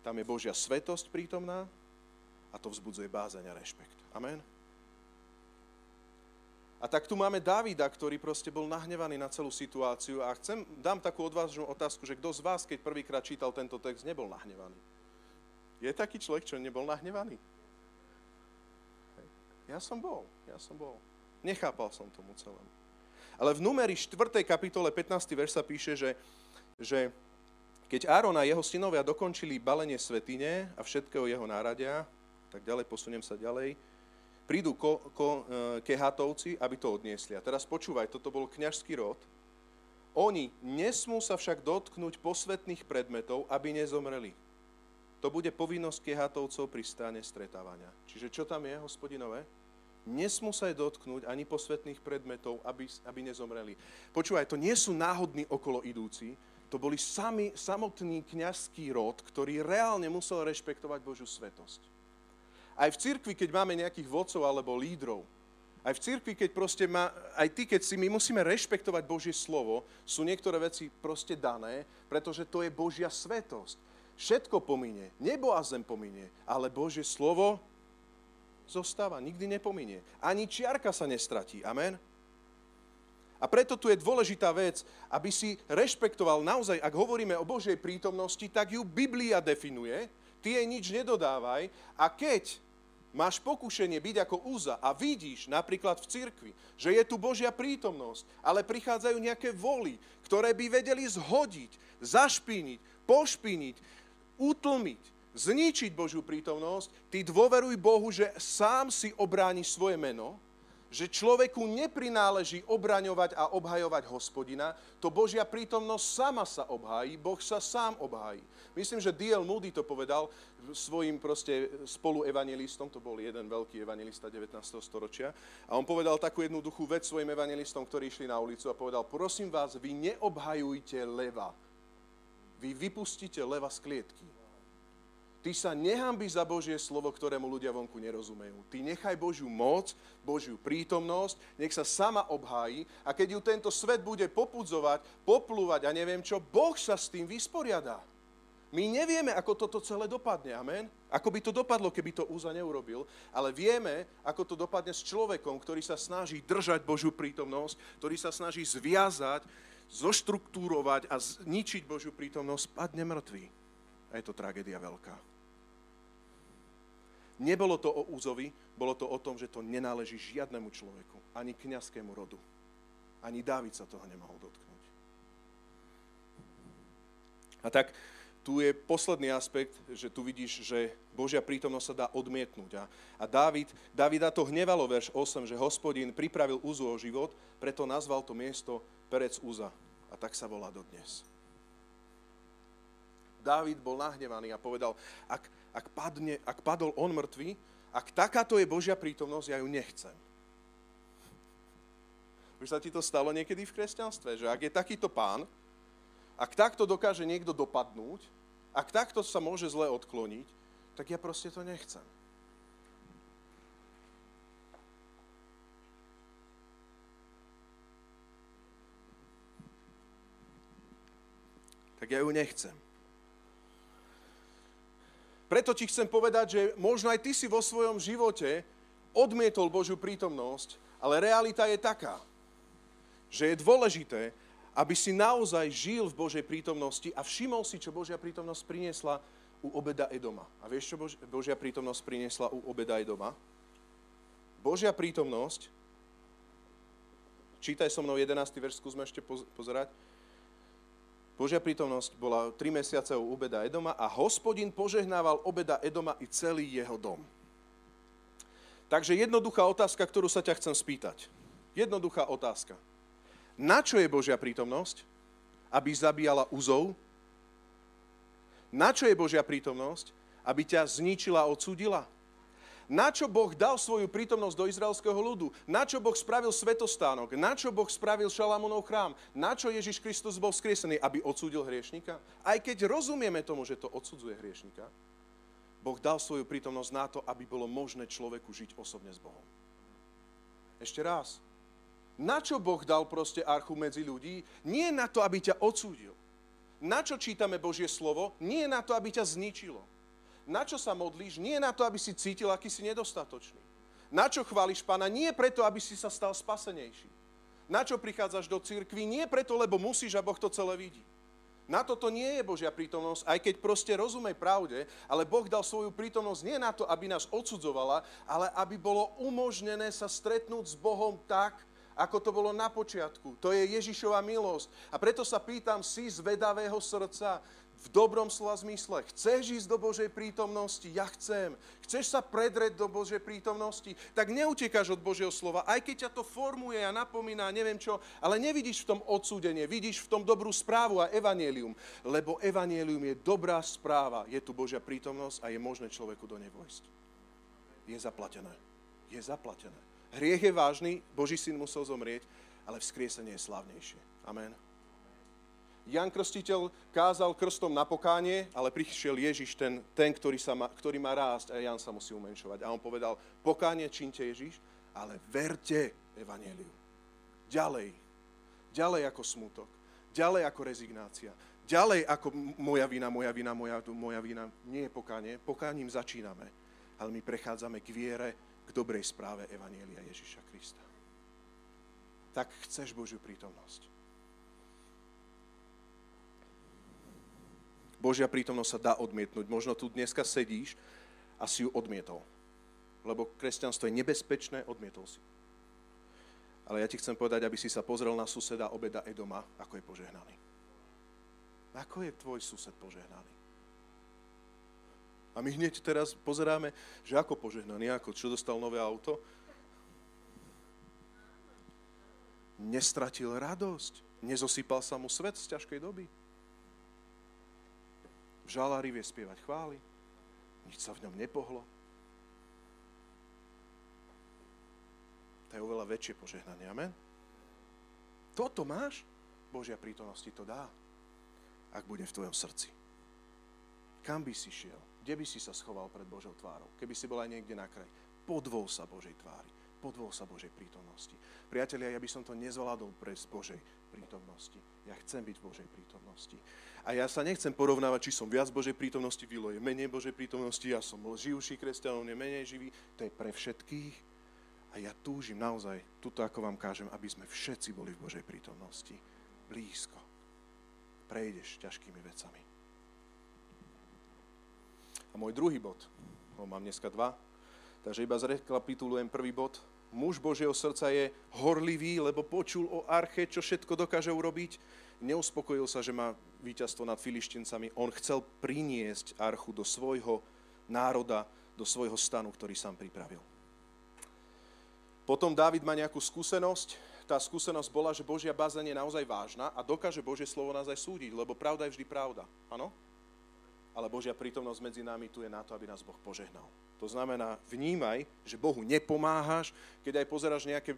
Speaker 1: Tam je Božia svetosť prítomná a to vzbudzuje bázeň a rešpekt. Amen. A tak tu máme Davida, ktorý proste bol nahnevaný na celú situáciu a chcem, dám takú odvážnu otázku, že kto z vás, keď prvýkrát čítal tento text, nebol nahnevaný? Je taký človek, čo nebol nahnevaný? Ja som bol, ja som bol. Nechápal som tomu celému. Ale v numeri 4. kapitole 15. verš sa píše, že že keď Áron a jeho synovia dokončili balenie svetine a všetkého jeho náradia, tak ďalej, posuniem sa ďalej, prídu ko, ko, e, kehatovci, aby to odniesli. A teraz počúvaj, toto bol kňažský rod. Oni nesmú sa však dotknúť posvetných predmetov, aby nezomreli. To bude povinnosť kehatovcov pri stane stretávania. Čiže čo tam je, hospodinové? Nesmú sa aj dotknúť ani posvetných predmetov, aby, aby nezomreli. Počúvaj, to nie sú náhodní okolo idúci, to boli sami, samotný kňazský rod, ktorý reálne musel rešpektovať Božiu svetosť. Aj v cirkvi, keď máme nejakých vodcov alebo lídrov, aj v cirkvi, keď proste má, aj ty, keď si my musíme rešpektovať Božie slovo, sú niektoré veci proste dané, pretože to je Božia svetosť. Všetko pominie, nebo a zem pominie, ale Božie slovo zostáva, nikdy nepominie. Ani čiarka sa nestratí. Amen? A preto tu je dôležitá vec, aby si rešpektoval naozaj, ak hovoríme o Božej prítomnosti, tak ju Biblia definuje, ty jej nič nedodávaj a keď máš pokušenie byť ako úza a vidíš napríklad v cirkvi, že je tu Božia prítomnosť, ale prichádzajú nejaké voly, ktoré by vedeli zhodiť, zašpiniť, pošpiniť, utlmiť, zničiť Božiu prítomnosť, ty dôveruj Bohu, že sám si obrániš svoje meno, že človeku neprináleží obraňovať a obhajovať hospodina, to Božia prítomnosť sama sa obhájí, Boh sa sám obhájí. Myslím, že D.L. Moody to povedal svojim proste spoluevangelistom, to bol jeden veľký evangelista 19. storočia, a on povedal takú jednoduchú vec svojim evangelistom, ktorí išli na ulicu a povedal, prosím vás, vy neobhajujte leva, vy vypustíte leva z klietky. Ty sa nehambíš za Božie slovo, ktorému ľudia vonku nerozumejú. Ty nechaj Božiu moc, Božiu prítomnosť, nech sa sama obhájí a keď ju tento svet bude popudzovať, poplúvať a neviem čo, Boh sa s tým vysporiadá. My nevieme, ako toto celé dopadne, amen? Ako by to dopadlo, keby to Úza neurobil, ale vieme, ako to dopadne s človekom, ktorý sa snaží držať Božiu prítomnosť, ktorý sa snaží zviazať zoštruktúrovať a zničiť Božiu prítomnosť, padne mŕtvý. A je to tragédia veľká. Nebolo to o úzovi, bolo to o tom, že to nenáleží žiadnemu človeku, ani kniazskému rodu. Ani Dávid sa toho nemohol dotknúť. A tak tu je posledný aspekt, že tu vidíš, že Božia prítomnosť sa dá odmietnúť. A, a Dávid, Davida to hnevalo, verš 8, že hospodin pripravil úzu o život, preto nazval to miesto Perec Uza. A tak sa volá dodnes. Dávid bol nahnevaný a povedal, ak, ak, padne, ak padol on mŕtvý, ak takáto je Božia prítomnosť, ja ju nechcem. Už sa ti to stalo niekedy v kresťanstve, že ak je takýto pán, ak takto dokáže niekto dopadnúť, ak takto sa môže zle odkloniť, tak ja proste to nechcem. tak ja ju nechcem. Preto ti chcem povedať, že možno aj ty si vo svojom živote odmietol Božiu prítomnosť, ale realita je taká, že je dôležité, aby si naozaj žil v Božej prítomnosti a všimol si, čo Božia prítomnosť priniesla u obeda Edoma. A vieš, čo Božia prítomnosť priniesla u obeda Edoma? Božia prítomnosť, čítaj so mnou 11. verš, skúsme ešte pozerať, Božia prítomnosť bola 3 mesiace u obeda Edoma a hospodin požehnával obeda Edoma i celý jeho dom. Takže jednoduchá otázka, ktorú sa ťa chcem spýtať. Jednoduchá otázka. Na čo je Božia prítomnosť? Aby zabíjala úzov? Na čo je Božia prítomnosť? Aby ťa zničila a odsúdila? Na čo Boh dal svoju prítomnosť do izraelského ľudu? Na čo Boh spravil svetostánok? Na čo Boh spravil Šalamúnov chrám? Na čo Ježiš Kristus bol skriesený? Aby odsúdil hriešnika? Aj keď rozumieme tomu, že to odsudzuje hriešnika, Boh dal svoju prítomnosť na to, aby bolo možné človeku žiť osobne s Bohom. Ešte raz. Na čo Boh dal proste archu medzi ľudí? Nie na to, aby ťa odsúdil. Na čo čítame Božie slovo? Nie na to, aby ťa zničilo na čo sa modlíš, nie na to, aby si cítil, aký si nedostatočný. Na čo chváliš pána, nie preto, aby si sa stal spasenejší. Na čo prichádzaš do cirkvi, nie preto, lebo musíš a Boh to celé vidí. Na toto nie je Božia prítomnosť, aj keď proste rozumej pravde, ale Boh dal svoju prítomnosť nie na to, aby nás odsudzovala, ale aby bolo umožnené sa stretnúť s Bohom tak, ako to bolo na počiatku. To je Ježišova milosť. A preto sa pýtam, si zvedavého srdca, v dobrom slova zmysle. Chceš ísť do Božej prítomnosti? Ja chcem. Chceš sa predreť do Božej prítomnosti? Tak neutekáš od Božieho slova, aj keď ťa to formuje a napomína, neviem čo, ale nevidíš v tom odsúdenie, vidíš v tom dobrú správu a evanelium. Lebo evanelium je dobrá správa, je tu Božia prítomnosť a je možné človeku do nej vojsť. Je zaplatené. Je zaplatené. Hriech je vážny, Boží syn musel zomrieť, ale vzkriesenie je slavnejšie. Amen. Jan Krstiteľ kázal krstom na pokánie, ale prišiel Ježiš, ten, ten ktorý, sa má, ktorý má rásť a Jan sa musí umenšovať. A on povedal, pokánie činte Ježiš, ale verte Evangeliu. Ďalej. Ďalej ako smutok. Ďalej ako rezignácia. Ďalej ako moja vina, moja vina, moja, moja vina. Nie je pokánie. Pokáním začíname. Ale my prechádzame k viere, k dobrej správe Evanielia Ježiša Krista. Tak chceš Božiu prítomnosť. Božia prítomnosť sa dá odmietnúť. Možno tu dneska sedíš a si ju odmietol. Lebo kresťanstvo je nebezpečné, odmietol si. Ale ja ti chcem povedať, aby si sa pozrel na suseda obeda Edoma, ako je požehnaný. Ako je tvoj sused požehnaný? A my hneď teraz pozeráme, že ako požehnaný, ako čo dostal nové auto. Nestratil radosť, nezosypal sa mu svet z ťažkej doby žalári vie spievať chvály, nič sa v ňom nepohlo. To je oveľa väčšie požehnanie. Amen? Toto máš? Božia prítomnosti to dá, ak bude v tvojom srdci. Kam by si šiel? Kde by si sa schoval pred Božou tvárou? Keby si bol aj niekde na kraji. Podvol sa Božej tvári. Podvol sa Božej prítomnosti. Priatelia, ja by som to nezvládol pre Božej prítomnosti. Ja chcem byť v Božej prítomnosti. A ja sa nechcem porovnávať, či som viac Božej prítomnosti, Vilo je menej Božej prítomnosti, ja som živší kresťan, on je menej živý. To je pre všetkých. A ja túžim naozaj, tuto ako vám kážem, aby sme všetci boli v Božej prítomnosti. Blízko. Prejdeš ťažkými vecami. A môj druhý bod, ho mám dneska dva, takže iba zrekapitulujem prvý bod. Muž Božieho srdca je horlivý, lebo počul o arche, čo všetko dokáže urobiť neuspokojil sa, že má víťazstvo nad filištincami. On chcel priniesť archu do svojho národa, do svojho stanu, ktorý sám pripravil. Potom Dávid má nejakú skúsenosť. Tá skúsenosť bola, že Božia bazén je naozaj vážna a dokáže Božie slovo nás aj súdiť, lebo pravda je vždy pravda. Áno? Ale Božia prítomnosť medzi nami tu je na to, aby nás Boh požehnal. To znamená, vnímaj, že Bohu nepomáhaš, keď aj pozeráš nejaké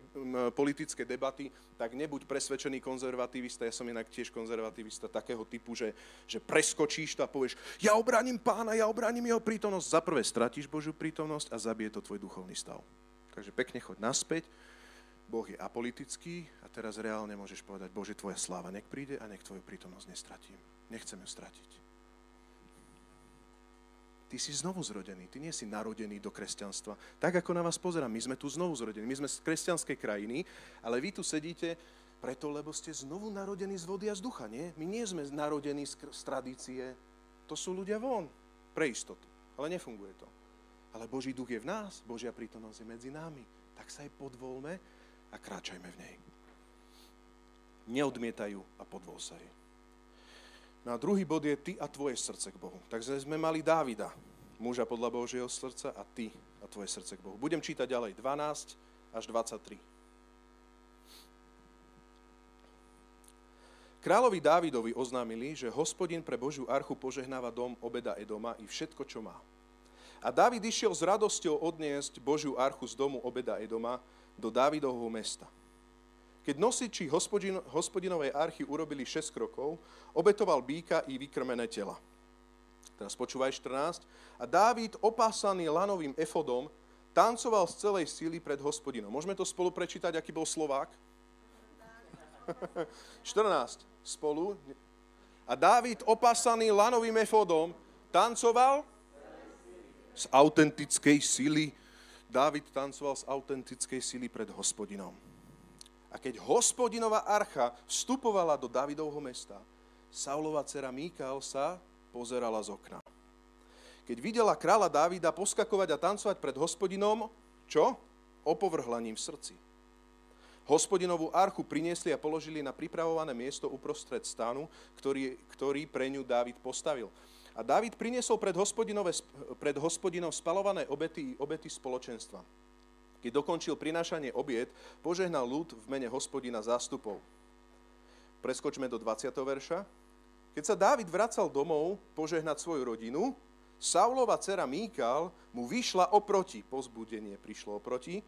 Speaker 1: politické debaty, tak nebuď presvedčený konzervativista, ja som inak tiež konzervativista takého typu, že, že preskočíš to a povieš, ja obránim pána, ja obránim jeho prítomnosť. Za prvé stratíš Božiu prítomnosť a zabije to tvoj duchovný stav. Takže pekne choď naspäť, Boh je apolitický a teraz reálne môžeš povedať, Bože, tvoja sláva nech príde a nech tvoju prítomnosť nestratím. Nechcem ju stratiť. Ty si znovu zrodený, ty nie si narodený do kresťanstva. Tak ako na vás pozerám, my sme tu znovu zrodení, my sme z kresťanskej krajiny, ale vy tu sedíte preto, lebo ste znovu narodení z vody a z ducha, nie? My nie sme narodení z, z tradície, to sú ľudia von, pre istotu, ale nefunguje to. Ale Boží duch je v nás, Božia prítomnosť je medzi nami, tak sa aj podvolme a kráčajme v nej. Neodmietajú a podvol sa jej. No a druhý bod je ty a tvoje srdce k Bohu. Takže sme mali Dávida, muža podľa Božieho srdca a ty a tvoje srdce k Bohu. Budem čítať ďalej 12 až 23. Kráľovi Dávidovi oznámili, že hospodin pre Božiu archu požehnáva dom obeda Edoma i všetko, čo má. A Dávid išiel s radosťou odniesť Božiu archu z domu obeda Edoma do Dávidovho mesta – keď nosiči hospodin, hospodinovej archy urobili 6 krokov, obetoval býka i vykrmené tela. Teraz počúvaj 14. A Dávid, opásaný lanovým efodom, tancoval z celej síly pred hospodinom. Môžeme to spolu prečítať, aký bol Slovák? 14. Spolu. A Dávid, opásaný lanovým efodom, tancoval z autentickej sily. Dávid tancoval z autentickej sily pred hospodinom. A keď hospodinová archa vstupovala do Davidovho mesta, Saulova dcera Míkal sa pozerala z okna. Keď videla kráľa Dávida poskakovať a tancovať pred hospodinom, čo? Opovrhlaním v srdci. Hospodinovú archu priniesli a položili na pripravované miesto uprostred stanu, ktorý, ktorý pre ňu Dávid postavil. A Dávid priniesol pred, pred hospodinov spalované obety, obety spoločenstva. Keď dokončil prinášanie obiet, požehnal ľud v mene hospodina zástupov. Preskočme do 20. verša. Keď sa Dávid vracal domov požehnať svoju rodinu, Saulova dcera Míkal mu vyšla oproti, pozbudenie prišlo oproti,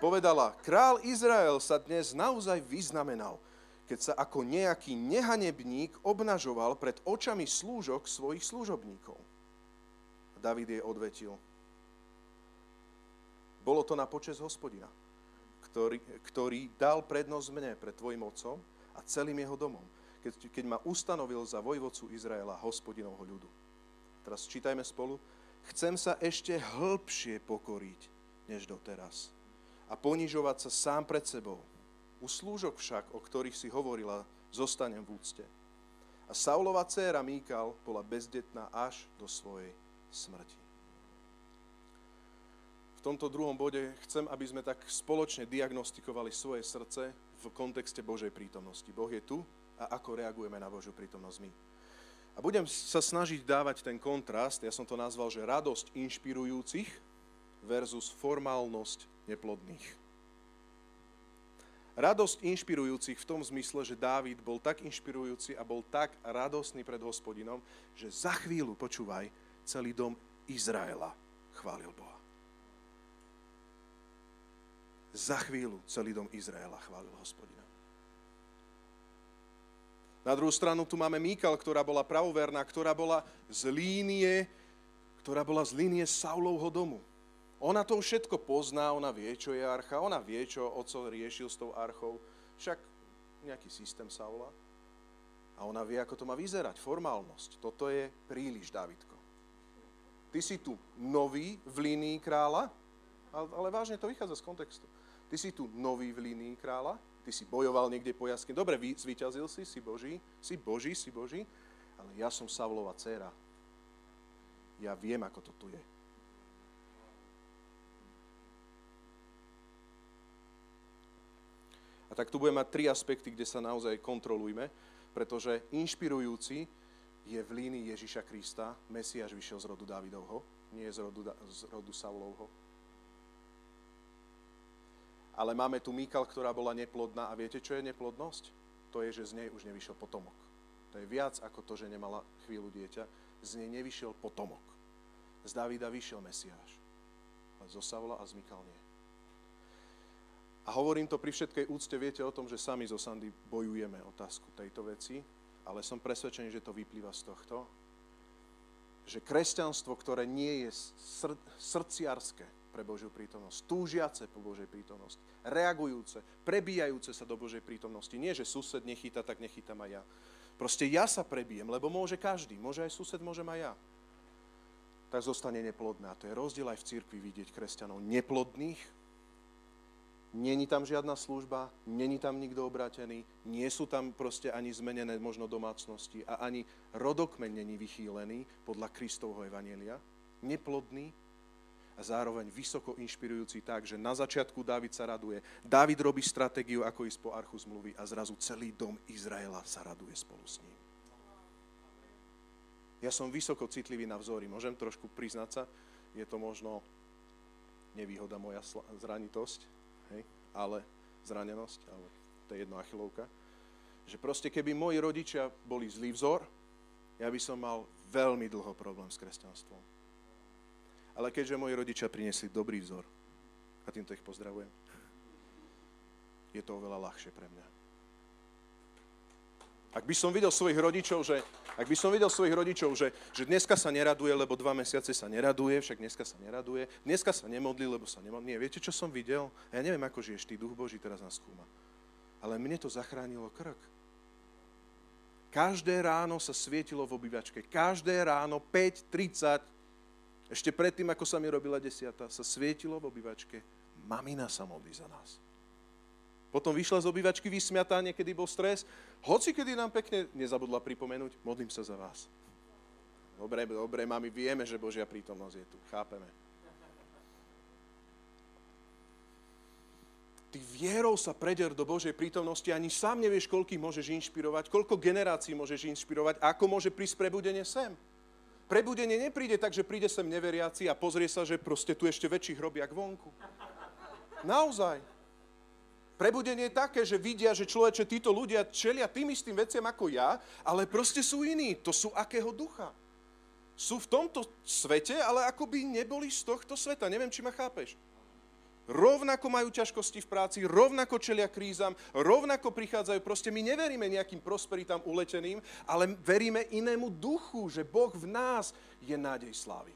Speaker 1: povedala, král Izrael sa dnes naozaj vyznamenal, keď sa ako nejaký nehanebník obnažoval pred očami slúžok svojich služobníkov. David jej odvetil, bolo to na počas hospodina, ktorý, ktorý dal prednosť mne pred tvojim otcom a celým jeho domom keď, keď ma ustanovil za vojvodcu Izraela, hospodinovho ľudu. Teraz čítajme spolu. Chcem sa ešte hĺbšie pokoriť, než doteraz. A ponižovať sa sám pred sebou. U slúžok však, o ktorých si hovorila, zostanem v úcte. A Saulova dcéra Míkal bola bezdetná až do svojej smrti. V tomto druhom bode chcem, aby sme tak spoločne diagnostikovali svoje srdce v kontexte Božej prítomnosti. Boh je tu, a ako reagujeme na Božiu prítomnosť my. A budem sa snažiť dávať ten kontrast, ja som to nazval, že radosť inšpirujúcich versus formálnosť neplodných. Radosť inšpirujúcich v tom zmysle, že Dávid bol tak inšpirujúci a bol tak radostný pred hospodinom, že za chvíľu, počúvaj, celý dom Izraela chválil Boha. Za chvíľu celý dom Izraela chválil hospodina. Na druhú stranu tu máme Míkal, ktorá bola pravoverná, ktorá bola z línie, ktorá bola z línie Saulovho domu. Ona to všetko pozná, ona vie, čo je archa, ona vie, čo oco riešil s tou archou. Však nejaký systém Saula. A ona vie, ako to má vyzerať, formálnosť. Toto je príliš, Dávidko. Ty si tu nový v línii kráľa, ale vážne to vychádza z kontextu. Ty si tu nový v línii kráľa, ty si bojoval niekde po jaskyni. Dobre, zvíťazil si, si Boží, si Boží, si Boží, ale ja som Savlova dcéra. Ja viem, ako to tu je. A tak tu budeme mať tri aspekty, kde sa naozaj kontrolujme, pretože inšpirujúci je v línii Ježiša Krista. Mesiáš vyšiel z rodu Dávidovho, nie z rodu, z rodu Saulovho ale máme tu Míkal, ktorá bola neplodná a viete, čo je neplodnosť? To je, že z nej už nevyšiel potomok. To je viac ako to, že nemala chvíľu dieťa. Z nej nevyšiel potomok. Z Davida vyšiel Mesiáš. Ale zo Savla a z Mikal nie. A hovorím to pri všetkej úcte, viete o tom, že sami zo Sandy bojujeme otázku tejto veci, ale som presvedčený, že to vyplýva z tohto, že kresťanstvo, ktoré nie je sr- srdciarské, pre Božiu prítomnosť, túžiace po Božej prítomnosti, reagujúce, prebíjajúce sa do Božej prítomnosti. Nie, že sused nechyta, tak nechytam aj ja. Proste ja sa prebijem, lebo môže každý, môže aj sused, môžem aj ja. Tak zostane neplodná. To je rozdiel aj v cirkvi vidieť kresťanov neplodných, Není tam žiadna služba, není tam nikto obrátený, nie sú tam proste ani zmenené možno domácnosti a ani rodokmeň není vychýlený podľa Kristovho Evanielia. Neplodný, a zároveň vysoko inšpirujúci tak, že na začiatku Dávid sa raduje. Dávid robí stratégiu, ako ísť po archu zmluvy a zrazu celý dom Izraela sa raduje spolu s ním. Ja som vysoko citlivý na vzory. Môžem trošku priznať sa, je to možno nevýhoda moja zranitosť, hej? ale zranenosť, ale to je jedno achilovka. Že proste keby moji rodičia boli zlý vzor, ja by som mal veľmi dlho problém s kresťanstvom ale keďže moji rodičia priniesli dobrý vzor, a týmto ich pozdravujem, je to oveľa ľahšie pre mňa. Ak by som videl svojich rodičov, že, ak by som videl svojich rodičov, že, že dneska sa neraduje, lebo dva mesiace sa neraduje, však dneska sa neraduje, dneska sa nemodlí, lebo sa nemodlí. Nie, viete, čo som videl? Ja neviem, ako žiješ ty, duch Boží teraz nás skúma. Ale mne to zachránilo krk. Každé ráno sa svietilo v obývačke. Každé ráno 5.30 ešte predtým, ako sa mi robila desiata, sa svietilo v obývačke. Mamina sa modlí za nás. Potom vyšla z obývačky vysmiatá, niekedy bol stres. Hoci kedy nám pekne nezabudla pripomenúť, modlím sa za vás. Dobre, dobre, mami, vieme, že Božia prítomnosť je tu. Chápeme. ty vierou sa preder do Božej prítomnosti, ani sám nevieš, koľkých môžeš inšpirovať, koľko generácií môžeš inšpirovať, ako môže prísť prebudenie sem. Prebudenie nepríde tak, že príde sem neveriaci a pozrie sa, že proste tu ešte väčší hrob jak vonku. Naozaj. Prebudenie je také, že vidia, že človeče, títo ľudia čelia tým istým veciam ako ja, ale proste sú iní. To sú akého ducha. Sú v tomto svete, ale ako by neboli z tohto sveta. Neviem, či ma chápeš rovnako majú ťažkosti v práci, rovnako čelia krízam, rovnako prichádzajú. Proste my neveríme nejakým prosperitám uleteným, ale veríme inému duchu, že Boh v nás je nádej slávy.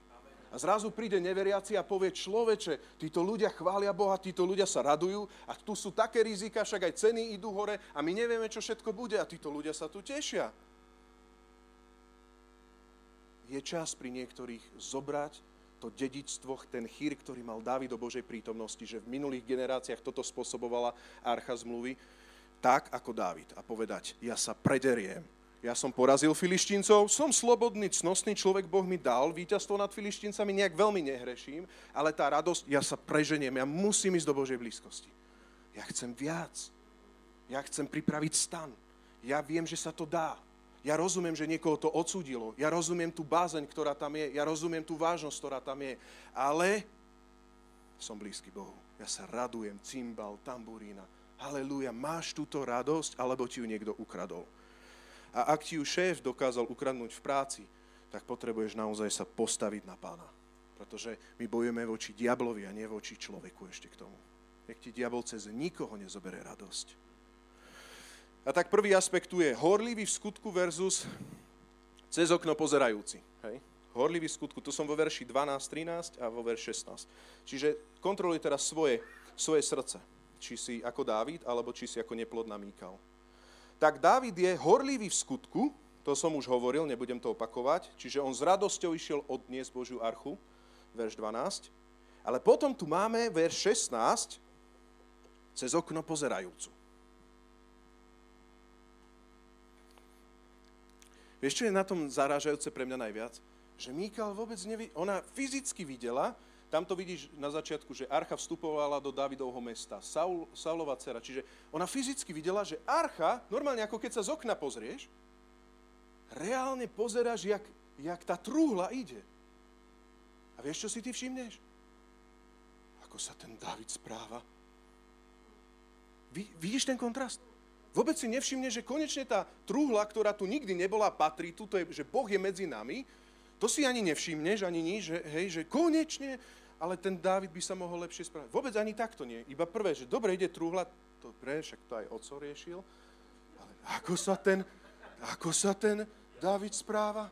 Speaker 1: A zrazu príde neveriaci a povie, človeče, títo ľudia chvália Boha, títo ľudia sa radujú a tu sú také rizika, však aj ceny idú hore a my nevieme, čo všetko bude a títo ľudia sa tu tešia. Je čas pri niektorých zobrať to dedičstvo, ten chýr, ktorý mal Dávid do Božej prítomnosti, že v minulých generáciách toto spôsobovala archa zmluvy, tak ako Dávid a povedať, ja sa prederiem, ja som porazil filištíncov, som slobodný, cnostný človek, Boh mi dal víťazstvo nad filištíncami, nejak veľmi nehreším, ale tá radosť, ja sa preženiem, ja musím ísť do Božej blízkosti. Ja chcem viac. Ja chcem pripraviť stan. Ja viem, že sa to dá. Ja rozumiem, že niekoho to odsúdilo. Ja rozumiem tú bázeň, ktorá tam je. Ja rozumiem tú vážnosť, ktorá tam je. Ale som blízky Bohu. Ja sa radujem, cymbal, tamburína. Halelúja, máš túto radosť, alebo ti ju niekto ukradol. A ak ti ju šéf dokázal ukradnúť v práci, tak potrebuješ naozaj sa postaviť na pána. Pretože my bojujeme voči diablovi a nie voči človeku ešte k tomu. Nech ti diabol cez nikoho nezobere radosť. A tak prvý aspekt tu je horlivý v skutku versus cez okno pozerajúci. Hej? Horlivý v skutku, tu som vo verši 12, 13 a vo verši 16. Čiže kontroluj teraz svoje, svoje srdce. Či si ako Dávid, alebo či si ako neplodná Míkal. Tak Dávid je horlivý v skutku, to som už hovoril, nebudem to opakovať, čiže on s radosťou išiel odniesť Božiu archu, verš 12. Ale potom tu máme verš 16, cez okno pozerajúcu. Vieš, čo je na tom zarážajúce pre mňa najviac? Že Míkal vôbec nevidí, ona fyzicky videla, tam to vidíš na začiatku, že Archa vstupovala do Davidovho mesta, Saul, Saulova dcera, čiže ona fyzicky videla, že Archa, normálne ako keď sa z okna pozrieš, reálne pozeráš, jak, jak tá trúhla ide. A vieš, čo si ty všimneš? Ako sa ten David správa. Vidíš ten kontrast? Vôbec si nevšimne, že konečne tá trúhla, ktorá tu nikdy nebola, patrí tu, to je, že Boh je medzi nami, to si ani nevšimneš, ani nič, že, hej, že konečne, ale ten Dávid by sa mohol lepšie správať. Vôbec ani takto nie. Iba prvé, že dobre ide trúhla, dobre, však to aj oco riešil, ale ako sa ten, ako sa ten Dávid správa?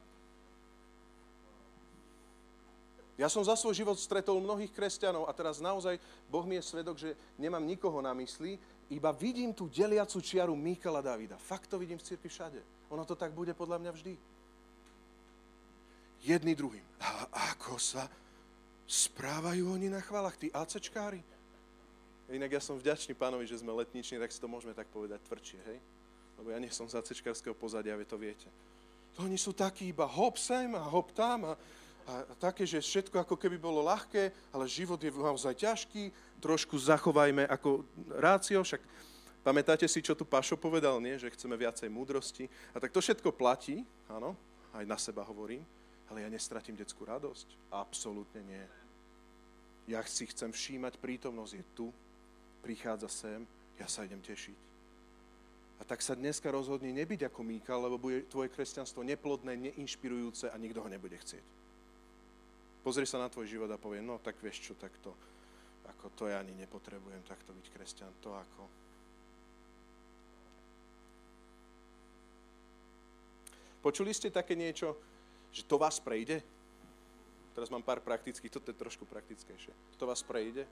Speaker 1: Ja som za svoj život stretol mnohých kresťanov a teraz naozaj Boh mi je svedok, že nemám nikoho na mysli, iba vidím tú deliacu čiaru Mikala Davida. Fakt to vidím v cirkvi všade. Ono to tak bude podľa mňa vždy. Jedný druhým. A ako sa správajú oni na chválach, tí ACčkári? Inak ja som vďačný pánovi, že sme letniční, tak si to môžeme tak povedať tvrdšie, hej? Lebo ja nie som z ACčkárskeho pozadia, vy to viete. To oni sú takí iba hop sem a hop tam a, a také, že všetko ako keby bolo ľahké, ale život je naozaj ťažký, trošku zachovajme ako rácio, však pamätáte si, čo tu Pašo povedal, nie? že chceme viacej múdrosti. A tak to všetko platí, áno, aj na seba hovorím, ale ja nestratím detskú radosť. Absolútne nie. Ja si chcem všímať, prítomnosť je tu, prichádza sem, ja sa idem tešiť. A tak sa dneska rozhodne nebyť ako Míka, lebo bude tvoje kresťanstvo neplodné, neinšpirujúce a nikto ho nebude chcieť. Pozri sa na tvoj život a povie, no tak vieš čo, tak to, ako to ja ani nepotrebujem takto byť kresťan, to ako. Počuli ste také niečo, že to vás prejde? Teraz mám pár praktických, toto je trošku praktickejšie. To vás prejde?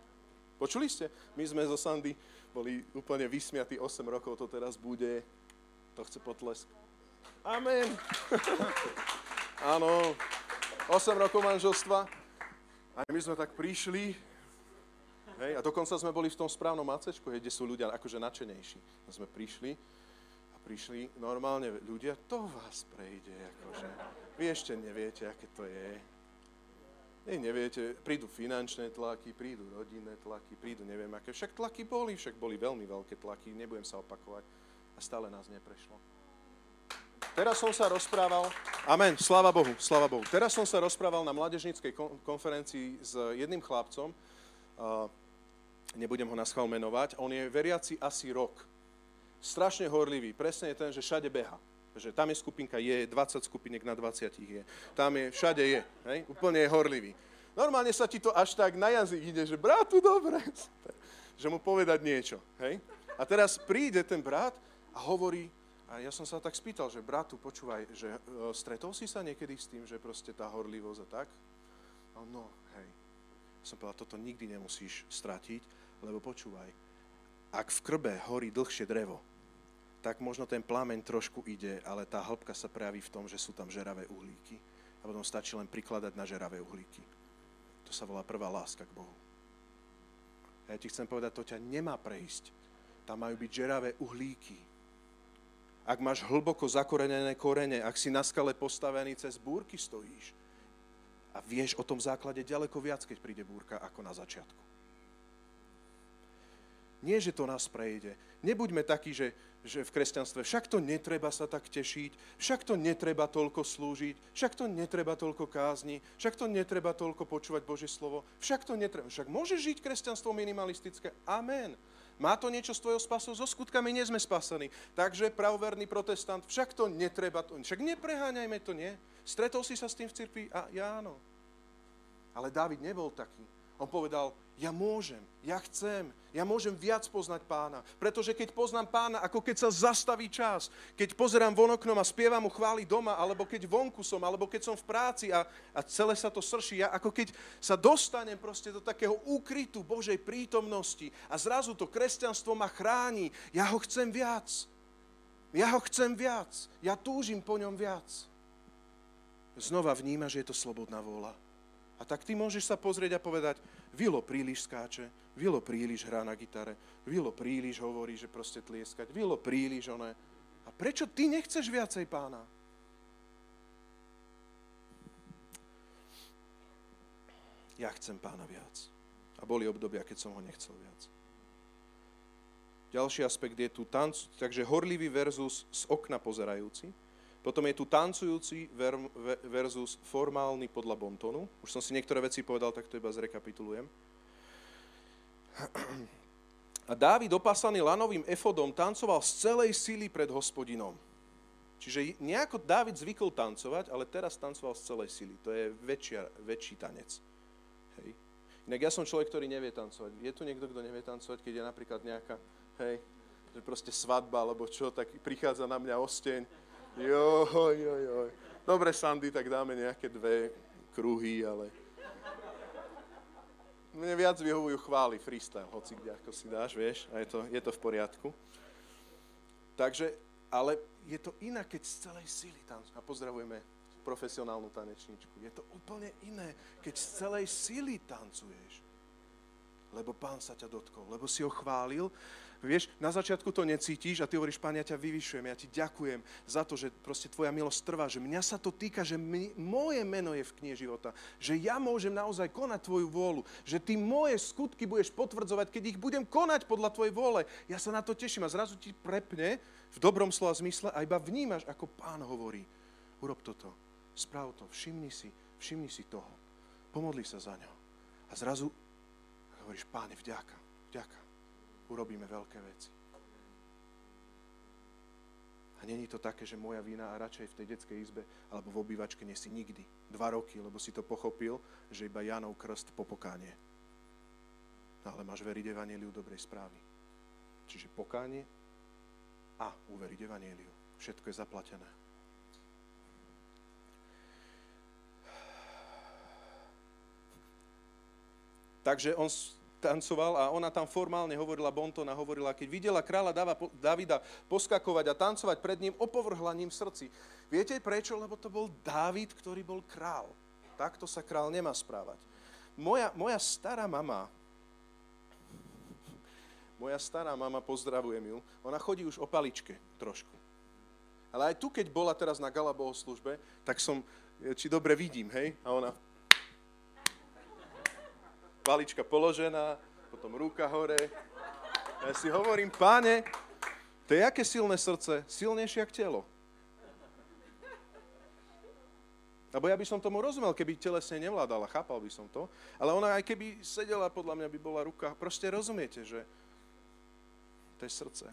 Speaker 1: Počuli ste? My sme zo Sandy boli úplne vysmiatí 8 rokov, to teraz bude, to chce potlesk. Amen. Áno, 8 rokov manželstva. A my sme tak prišli, Hej, a dokonca sme boli v tom správnom macečku, hej, kde sú ľudia akože nadšenejší. A sme prišli a prišli normálne ľudia, to vás prejde, akože. Vy ešte neviete, aké to je. Hej, neviete, prídu finančné tlaky, prídu rodinné tlaky, prídu neviem aké. Však tlaky boli, však boli veľmi veľké tlaky, nebudem sa opakovať. A stále nás neprešlo. Teraz som sa rozprával, amen, sláva Bohu, sláva Bohu. Teraz som sa rozprával na mládežníckej konferencii s jedným chlapcom, nebudem ho na schvál menovať, on je veriaci asi rok. Strašne horlivý, presne je ten, že všade beha. Že tam je skupinka, je 20 skupiniek na 20 je. Tam je, všade je, hej? úplne je horlivý. Normálne sa ti to až tak na jazyk ide, že bratu, dobre, že mu povedať niečo, hej? A teraz príde ten brat a hovorí, a ja som sa tak spýtal, že bratu, počúvaj, že e, stretol si sa niekedy s tým, že proste tá horlivosť a tak? No, hej. Som povedal, toto nikdy nemusíš stratiť, lebo počúvaj, ak v krbe horí dlhšie drevo, tak možno ten plameň trošku ide, ale tá hĺbka sa prejaví v tom, že sú tam žeravé uhlíky. A potom stačí len prikladať na žeravé uhlíky. To sa volá prvá láska k Bohu. A ja ti chcem povedať, to ťa nemá prejsť. Tam majú byť žeravé uhlíky ak máš hlboko zakorenené korene, ak si na skale postavený, cez búrky stojíš. A vieš o tom základe ďaleko viac, keď príde búrka, ako na začiatku. Nie, že to nás prejde. Nebuďme takí, že, že v kresťanstve však to netreba sa tak tešiť, však to netreba toľko slúžiť, však to netreba toľko kázni, však to netreba toľko počúvať Božie slovo, však to netreba. Však môže žiť kresťanstvo minimalistické. Amen. Má to niečo s tvojou spasou? So skutkami nie sme spasení. Takže pravoverný protestant, však to netreba, to, však nepreháňajme to, nie? Stretol si sa s tým v cirkvi? A ja áno. Ale David nebol taký. On povedal, ja môžem, ja chcem, ja môžem viac poznať pána. Pretože keď poznám pána, ako keď sa zastaví čas, keď pozerám von oknom a spievam mu chváli doma, alebo keď vonku som, alebo keď som v práci a, a celé sa to srší, ja ako keď sa dostanem proste do takého úkrytu Božej prítomnosti a zrazu to kresťanstvo ma chráni, ja ho chcem viac. Ja ho chcem viac. Ja túžim po ňom viac. Znova vníma, že je to slobodná vôľa. A tak ty môžeš sa pozrieť a povedať, Vilo príliš skáče, Vilo príliš hrá na gitare, Vilo príliš hovorí, že proste tlieskať, Vilo príliš oné. A prečo ty nechceš viacej pána? Ja chcem pána viac. A boli obdobia, keď som ho nechcel viac. Ďalší aspekt je tu tanc, takže horlivý versus z okna pozerajúci. Potom je tu tancujúci versus formálny podľa Bontonu. Už som si niektoré veci povedal, tak to iba zrekapitulujem. A Dávid opasaný lanovým efodom tancoval z celej síly pred hospodinom. Čiže nejako Dávid zvykol tancovať, ale teraz tancoval z celej síly. To je väčšia, väčší tanec. Hej. Inak ja som človek, ktorý nevie tancovať. Je tu niekto, kto nevie tancovať, keď je napríklad nejaká, hej, že proste svadba alebo čo, tak prichádza na mňa osteň Jo, jo, jo. Dobre, Sandy, tak dáme nejaké dve kruhy, ale... Mne viac vyhovujú chvály, freestyle, hoci kde ako si dáš, vieš, a je to, je to v poriadku. Takže, ale je to inak, keď z celej síly tam, a pozdravujeme profesionálnu tanečničku, je to úplne iné, keď z celej síly tancuješ. Lebo pán sa ťa dotkol, lebo si ho chválil Vieš, na začiatku to necítiš a ty hovoríš, pán, ja ťa vyvyšujem, ja ti ďakujem za to, že proste tvoja milosť trvá, že mňa sa to týka, že my, moje meno je v knihe života, že ja môžem naozaj konať tvoju vôľu, že ty moje skutky budeš potvrdzovať, keď ich budem konať podľa tvojej vôle. Ja sa na to teším a zrazu ti prepne v dobrom slova zmysle a iba vnímaš, ako pán hovorí, urob toto, sprav to, všimni si, všimni si toho, pomodli sa za ňo. A zrazu hovoríš, páne, vďaka, vďaka urobíme veľké veci. A není to také, že moja vina a radšej v tej detskej izbe alebo v obývačke nie si nikdy. Dva roky, lebo si to pochopil, že iba Janov krst pokánie. No ale máš veriť Evangeliu dobrej správy. Čiže pokánie a uveriť Evangeliu. Všetko je zaplatené. Takže on tancoval a ona tam formálne hovorila, Bontona hovorila, keď videla kráľa Davida poskakovať a tancovať pred ním, opovrhla ním v srdci. Viete prečo? Lebo to bol Dávid, ktorý bol král. Takto sa král nemá správať. Moja, moja stará mama, moja stará mama, pozdravujem ju, ona chodí už o paličke trošku. Ale aj tu, keď bola teraz na gala bohoslužbe, tak som, či dobre vidím, hej, a ona palička položená, potom ruka hore. Ja si hovorím, páne, to je aké silné srdce, silnejšie ako telo. Lebo ja by som tomu rozumel, keby telesne nevládala, chápal by som to. Ale ona aj keby sedela, podľa mňa by bola ruka. Proste rozumiete, že to je srdce.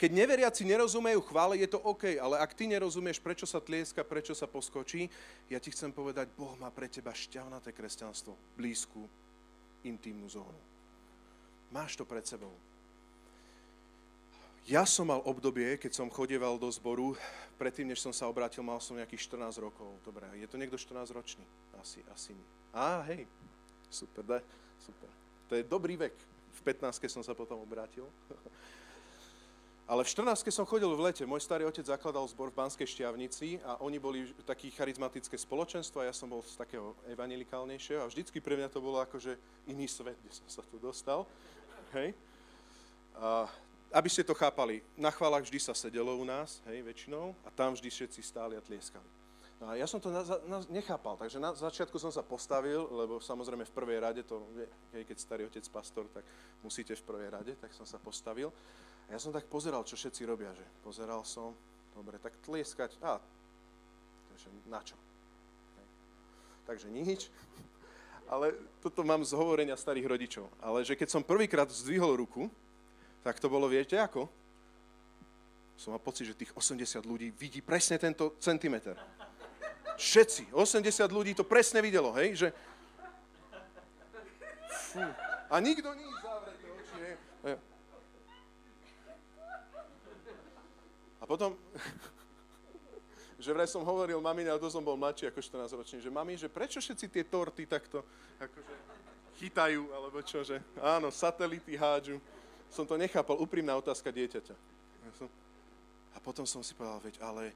Speaker 1: Keď neveriaci nerozumejú chvále, je to OK, ale ak ty nerozumieš, prečo sa tlieska, prečo sa poskočí, ja ti chcem povedať, Boh má pre teba šťavnaté kresťanstvo, blízku, intimnú zónu. Máš to pred sebou. Ja som mal obdobie, keď som chodieval do zboru, predtým, než som sa obrátil, mal som nejakých 14 rokov. Dobre, je to niekto 14 ročný? Asi, asi nie. Á, hej, super, da, super. To je dobrý vek. V 15 som sa potom obrátil. Ale v 14 som chodil v lete. Môj starý otec zakladal zbor v Banskej Šťavnici a oni boli taký charizmatické spoločenstvo a ja som bol z takého evangelikálnejšieho a vždycky pre mňa to bolo akože iný svet, kde som sa tu dostal. Hej. A, aby ste to chápali, na chválach vždy sa sedelo u nás, hej, väčšinou, a tam vždy všetci stáli a tlieskali. No a ja som to na, na, nechápal, takže na začiatku som sa postavil, lebo samozrejme v prvej rade, to, keď starý otec pastor, tak musíte v prvej rade, tak som sa postavil. Ja som tak pozeral, čo všetci robia, že pozeral som, dobre, tak tlieskať, a, takže na čo? Takže nič, ale toto mám z hovorenia starých rodičov. Ale že keď som prvýkrát zdvihol ruku, tak to bolo, viete ako? Som mal pocit, že tých 80 ľudí vidí presne tento centimeter. Všetci, 80 ľudí to presne videlo, hej, že... Fú. A nikto nič zavrete oči. Potom, že vraj som hovoril mamine, ale to som bol mladší ako 14 ročný, že mami, že prečo všetci tie torty takto akože chytajú, alebo čo, že áno, satelity hádžu. Som to nechápal, úprimná otázka dieťaťa. A potom som si povedal, veď, ale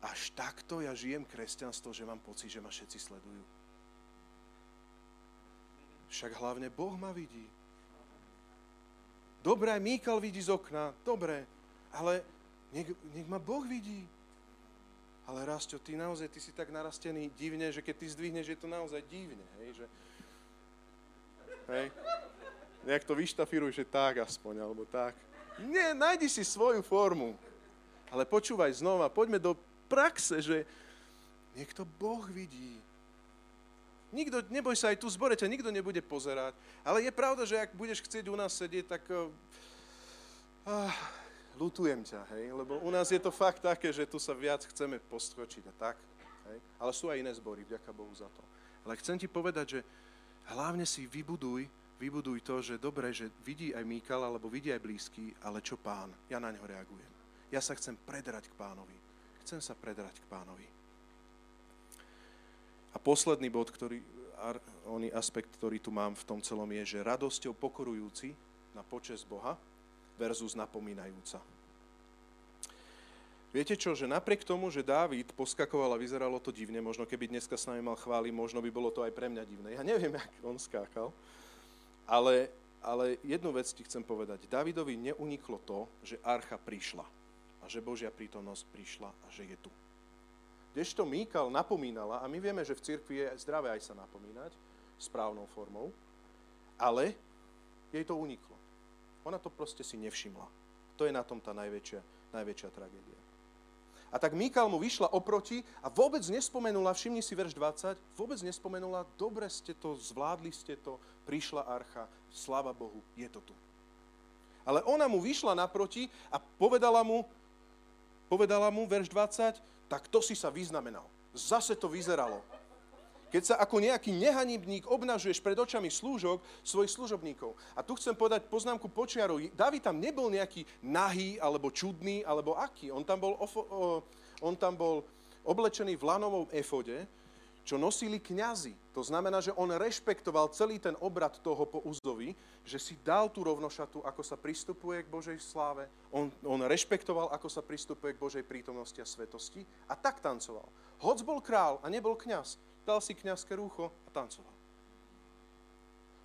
Speaker 1: až takto ja žijem kresťanstvo, že mám pocit, že ma všetci sledujú. Však hlavne Boh ma vidí. Dobre, Míkal vidí z okna, dobre, ale nech, nech ma Boh vidí. Ale Rastio, ty naozaj, ty si tak narastený divne, že keď ty zdvihneš, je to naozaj divne, hej, že... Hej. Nejak to vyštafiruj, že tak aspoň, alebo tak. Nie, nájdi si svoju formu. Ale počúvaj znova, poďme do praxe, že niekto Boh vidí. Nikto, neboj sa, aj tu zbore ťa nikto nebude pozerať. Ale je pravda, že ak budeš chcieť u nás sedieť, tak uh, lutujem ťa, hej, lebo u nás je to fakt také, že tu sa viac chceme poskočiť a tak, hej, ale sú aj iné zbory, vďaka Bohu za to. Ale chcem ti povedať, že hlavne si vybuduj, vybuduj to, že dobre, že vidí aj Míkal, alebo vidí aj blízky, ale čo pán, ja na ňo reagujem. Ja sa chcem predrať k pánovi. Chcem sa predrať k pánovi. A posledný bod, ktorý, oný aspekt, ktorý tu mám v tom celom je, že radosťou pokorujúci na počes Boha, versus napomínajúca. Viete čo, že napriek tomu, že Dávid poskakoval a vyzeralo to divne, možno keby dneska s nami mal chváli, možno by bolo to aj pre mňa divné. Ja neviem, jak on skákal, ale, ale jednu vec ti chcem povedať. Davidovi neuniklo to, že archa prišla a že Božia prítomnosť prišla a že je tu. Kdežto Míkal napomínala, a my vieme, že v cirkvi je zdravé aj sa napomínať správnou formou, ale jej to uniklo. Ona to proste si nevšimla. To je na tom tá najväčšia, najväčšia tragédia. A tak Míkal mu vyšla oproti a vôbec nespomenula, všimni si verš 20, vôbec nespomenula, dobre ste to, zvládli ste to, prišla archa, sláva Bohu, je to tu. Ale ona mu vyšla naproti a povedala mu, povedala mu, verš 20, tak to si sa vyznamenal. Zase to vyzeralo. Keď sa ako nejaký nehanibník obnažuješ pred očami slúžok svojich služobníkov. A tu chcem povedať poznámku počiarov. David tam nebol nejaký nahý, alebo čudný, alebo aký. On tam bol, ofo, on tam bol oblečený v lanovom efode, čo nosili kňazi. To znamená, že on rešpektoval celý ten obrad toho po úzovi, že si dal tú rovnošatu, ako sa pristupuje k Božej sláve. On, on rešpektoval, ako sa pristupuje k Božej prítomnosti a svetosti a tak tancoval. Hoc bol král a nebol kňaz, dal si kňazské rúcho a tancoval.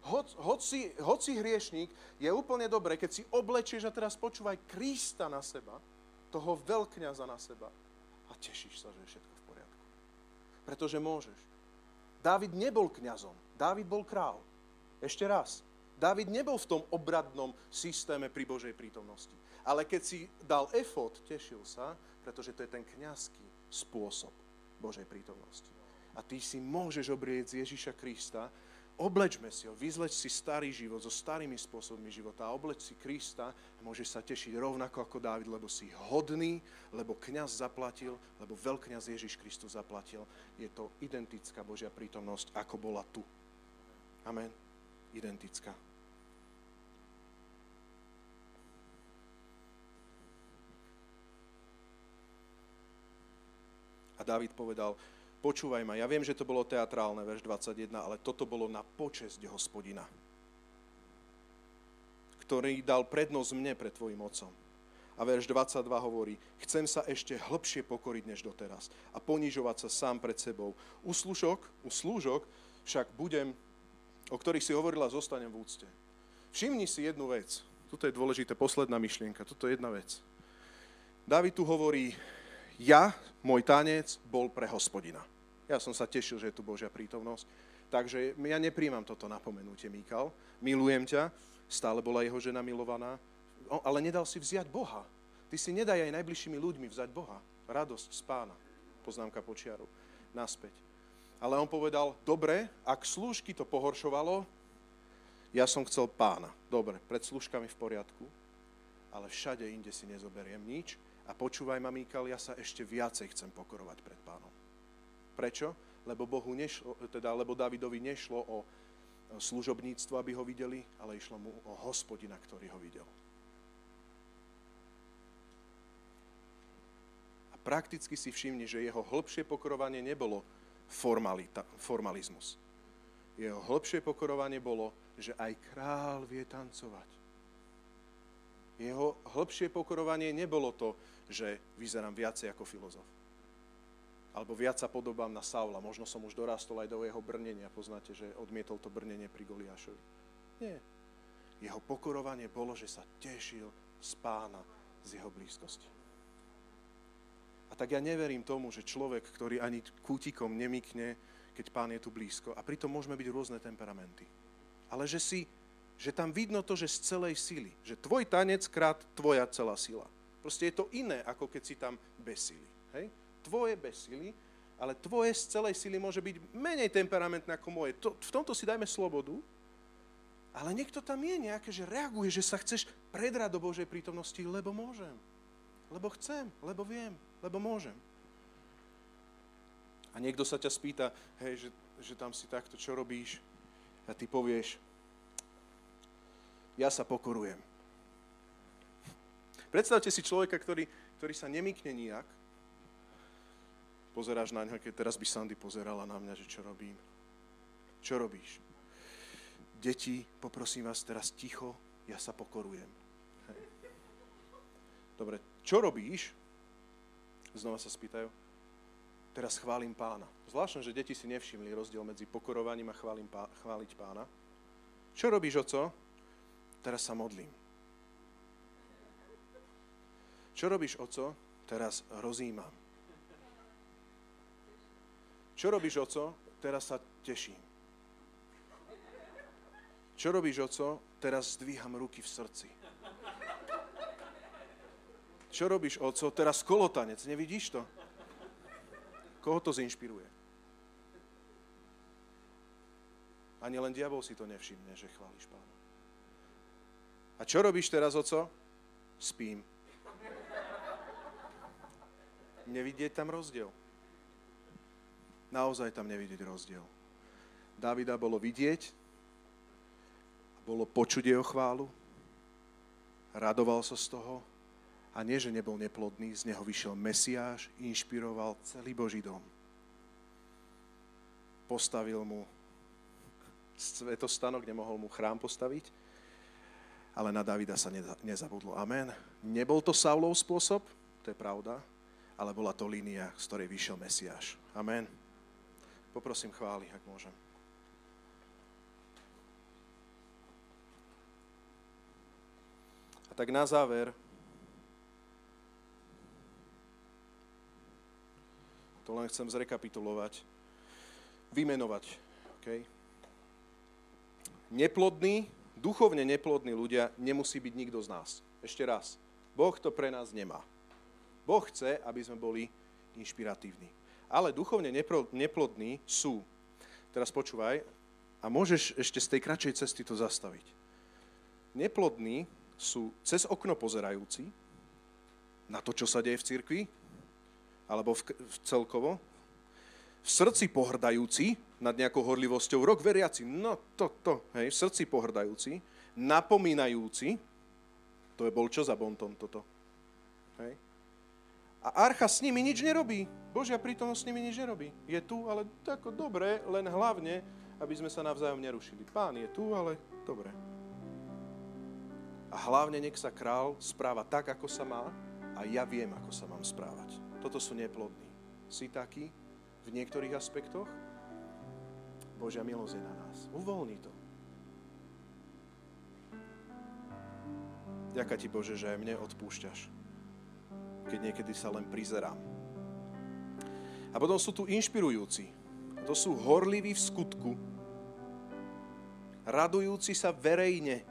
Speaker 1: Hoc, hoci, hoci hriešník je úplne dobré, keď si oblečieš a teraz počúvaj Krista na seba, toho veľkňaza na seba a tešíš sa, že je všetko v poriadku. Pretože môžeš. Dávid nebol kňazom, Dávid bol král. Ešte raz. Dávid nebol v tom obradnom systéme pri Božej prítomnosti. Ale keď si dal efot, tešil sa, pretože to je ten kňazský spôsob Božej prítomnosti. A ty si môžeš obrieť Ježiša Krista, oblečme si ho, vyzleč si starý život so starými spôsobmi života a obleč si Krista a môžeš sa tešiť rovnako ako Dávid, lebo si hodný, lebo kňaz zaplatil, lebo veľkňaz Ježiš Kristus zaplatil. Je to identická Božia prítomnosť, ako bola tu. Amen. Identická. A David povedal, počúvaj ma, ja viem, že to bolo teatrálne, verš 21, ale toto bolo na počesť hospodina, ktorý dal prednosť mne pred tvojim otcom. A verš 22 hovorí, chcem sa ešte hlbšie pokoriť než doteraz a ponižovať sa sám pred sebou. U služok, u slúžok však budem, o ktorých si hovorila, zostanem v úcte. Všimni si jednu vec. Toto je dôležité, posledná myšlienka. Toto je jedna vec. David tu hovorí, ja, môj tanec, bol pre hospodina. Ja som sa tešil, že je tu Božia prítomnosť. Takže ja nepríjmam toto napomenutie, Míkal. Milujem ťa, stále bola jeho žena milovaná, ale nedal si vziať Boha. Ty si nedaj aj najbližšími ľuďmi vzať Boha. Radosť z pána. Poznámka počiaru. Naspäť. Ale on povedal, dobre, ak slúžky to pohoršovalo, ja som chcel pána. Dobre, pred služkami v poriadku, ale všade inde si nezoberiem nič, a počúvaj ma, Míkal, ja sa ešte viacej chcem pokorovať pred pánom. Prečo? Lebo, Bohu nešlo, teda, lebo Davidovi nešlo o služobníctvo, aby ho videli, ale išlo mu o hospodina, ktorý ho videl. A prakticky si všimni, že jeho hĺbšie pokorovanie nebolo formalita, formalizmus. Jeho hĺbšie pokorovanie bolo, že aj král vie tancovať. Jeho hĺbšie pokorovanie nebolo to, že vyzerám viacej ako filozof. Alebo viac sa podobám na Saula. Možno som už dorastol aj do jeho brnenia. Poznáte, že odmietol to brnenie pri Goliášovi. Nie. Jeho pokorovanie bolo, že sa tešil z pána, z jeho blízkosti. A tak ja neverím tomu, že človek, ktorý ani kútikom nemykne, keď pán je tu blízko, a pritom môžeme byť rôzne temperamenty. Ale že si, že tam vidno to, že z celej sily, že tvoj tanec krát tvoja celá sila. Proste je to iné, ako keď si tam bez sily. Hej? Tvoje bez sily, ale tvoje z celej sily môže byť menej temperamentné ako moje. To, v tomto si dajme slobodu, ale niekto tam je nejaké, že reaguje, že sa chceš predrať do Božej prítomnosti, lebo môžem. Lebo chcem, lebo viem, lebo môžem. A niekto sa ťa spýta, hej, že, že tam si takto, čo robíš? A ty povieš, ja sa pokorujem. Predstavte si človeka, ktorý, ktorý sa nemykne nijak. Pozeráš na ňo, keď teraz by Sandy pozerala na mňa, že čo robím. Čo robíš? Deti, poprosím vás teraz ticho, ja sa pokorujem. Hej. Dobre, čo robíš? Znova sa spýtajú. Teraz chválim pána. Zvláštne, že deti si nevšimli rozdiel medzi pokorovaním a chválim pá, chváliť pána. Čo robíš, oco? Teraz sa modlím. Čo robíš, oco? Teraz rozímam. Čo robíš, oco? Teraz sa teším. Čo robíš, oco? Teraz zdvíham ruky v srdci. Čo robíš, oco? Teraz kolotanec. Nevidíš to? Koho to zinšpiruje? Ani len diabol si to nevšimne, že chválíš pána. A čo robíš teraz, oco? Spím. Nevidieť tam rozdiel. Naozaj tam nevidieť rozdiel. Davida bolo vidieť, bolo počuť jeho chválu, radoval sa z toho a nie, že nebol neplodný, z neho vyšiel Mesiáš, inšpiroval celý Boží dom. Postavil mu svetostanok, nemohol mu chrám postaviť, ale na Davida sa nezabudlo. Amen. Nebol to Saulov spôsob, to je pravda, ale bola to línia, z ktorej vyšiel Mesiáš. Amen. Poprosím chváli, ak môžem. A tak na záver, to len chcem zrekapitulovať, vymenovať, okay? neplodní, duchovne neplodní ľudia nemusí byť nikto z nás. Ešte raz. Boh to pre nás nemá. Boh chce, aby sme boli inšpiratívni. Ale duchovne neplodní sú. Teraz počúvaj, a môžeš ešte z tej kratšej cesty to zastaviť. Neplodní sú cez okno pozerajúci na to, čo sa deje v cirkvi, alebo v, v celkovo, v srdci pohrdajúci nad nejakou horlivosťou, rok veriaci, no to, to, hej, v srdci pohrdajúci, napomínajúci, to je bol čo za bonton toto, hej. A archa s nimi nič nerobí. Božia prítomnosť s nimi nič nerobí. Je tu, ale tako dobre, len hlavne aby sme sa navzájom nerušili. Pán je tu, ale dobre. A hlavne nech sa král správa tak, ako sa má a ja viem, ako sa mám správať. Toto sú neplodní. Si taký v niektorých aspektoch? Božia milosť je na nás. Uvoľni to. Ďaká ti, Bože, že aj mne odpúšťaš, keď niekedy sa len prizerám. A potom sú tu inšpirujúci, to sú horliví v skutku, radujúci sa verejne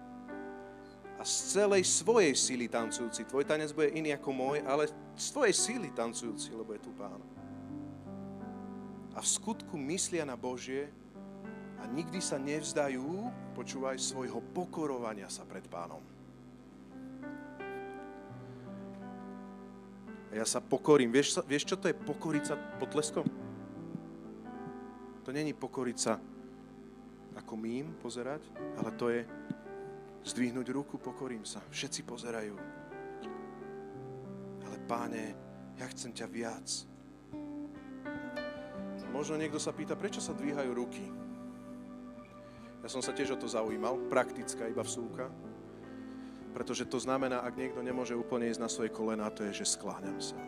Speaker 1: a z celej svojej síly tancujúci. Tvoj tanec bude iný ako môj, ale z tvojej síly tancujúci, lebo je tu Pán. A v skutku myslia na Božie a nikdy sa nevzdajú, počúvaj, svojho pokorovania sa pred Pánom. A ja sa pokorím. Vieš, vieš, čo to je pokoriť sa potleskom? To není pokoriť sa ako mým pozerať, ale to je zdvihnúť ruku, pokorím sa. Všetci pozerajú. Ale páne, ja chcem ťa viac. Možno niekto sa pýta, prečo sa dvíhajú ruky. Ja som sa tiež o to zaujímal, praktická iba vsúka. Pretože to znamená, ak niekto nemôže úplne ísť na svoje kolena, to je, že skláňam sa.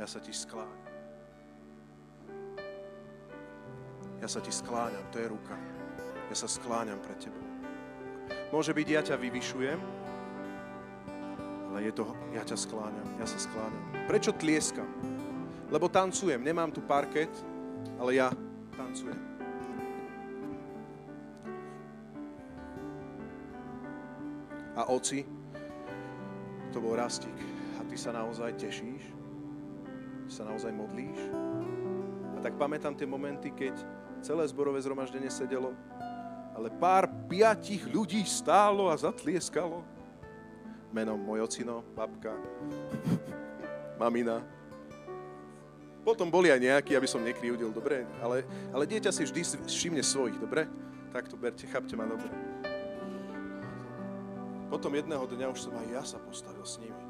Speaker 1: Ja sa ti skláňam. Ja sa ti skláňam, to je ruka. Ja sa skláňam pred tebou. Môže byť, ja ťa vyvyšujem, ale je to, ja ťa skláňam, ja sa skláňam. Prečo tlieskam? Lebo tancujem, nemám tu parket, ale ja tancujem. A oci, to bol rastík. A ty sa naozaj tešíš? Sa naozaj modlíš? A tak pamätám tie momenty, keď celé zborové zhromaždenie sedelo, ale pár piatich ľudí stálo a zatlieskalo. Menom môj ocino, babka, mamina. Potom boli aj nejakí, aby som nekryudil, dobre? Ale, ale dieťa si vždy všimne svojich, dobre? Tak to berte, chápte ma dobre. Potom jedného dňa už som aj ja sa postavil s nimi.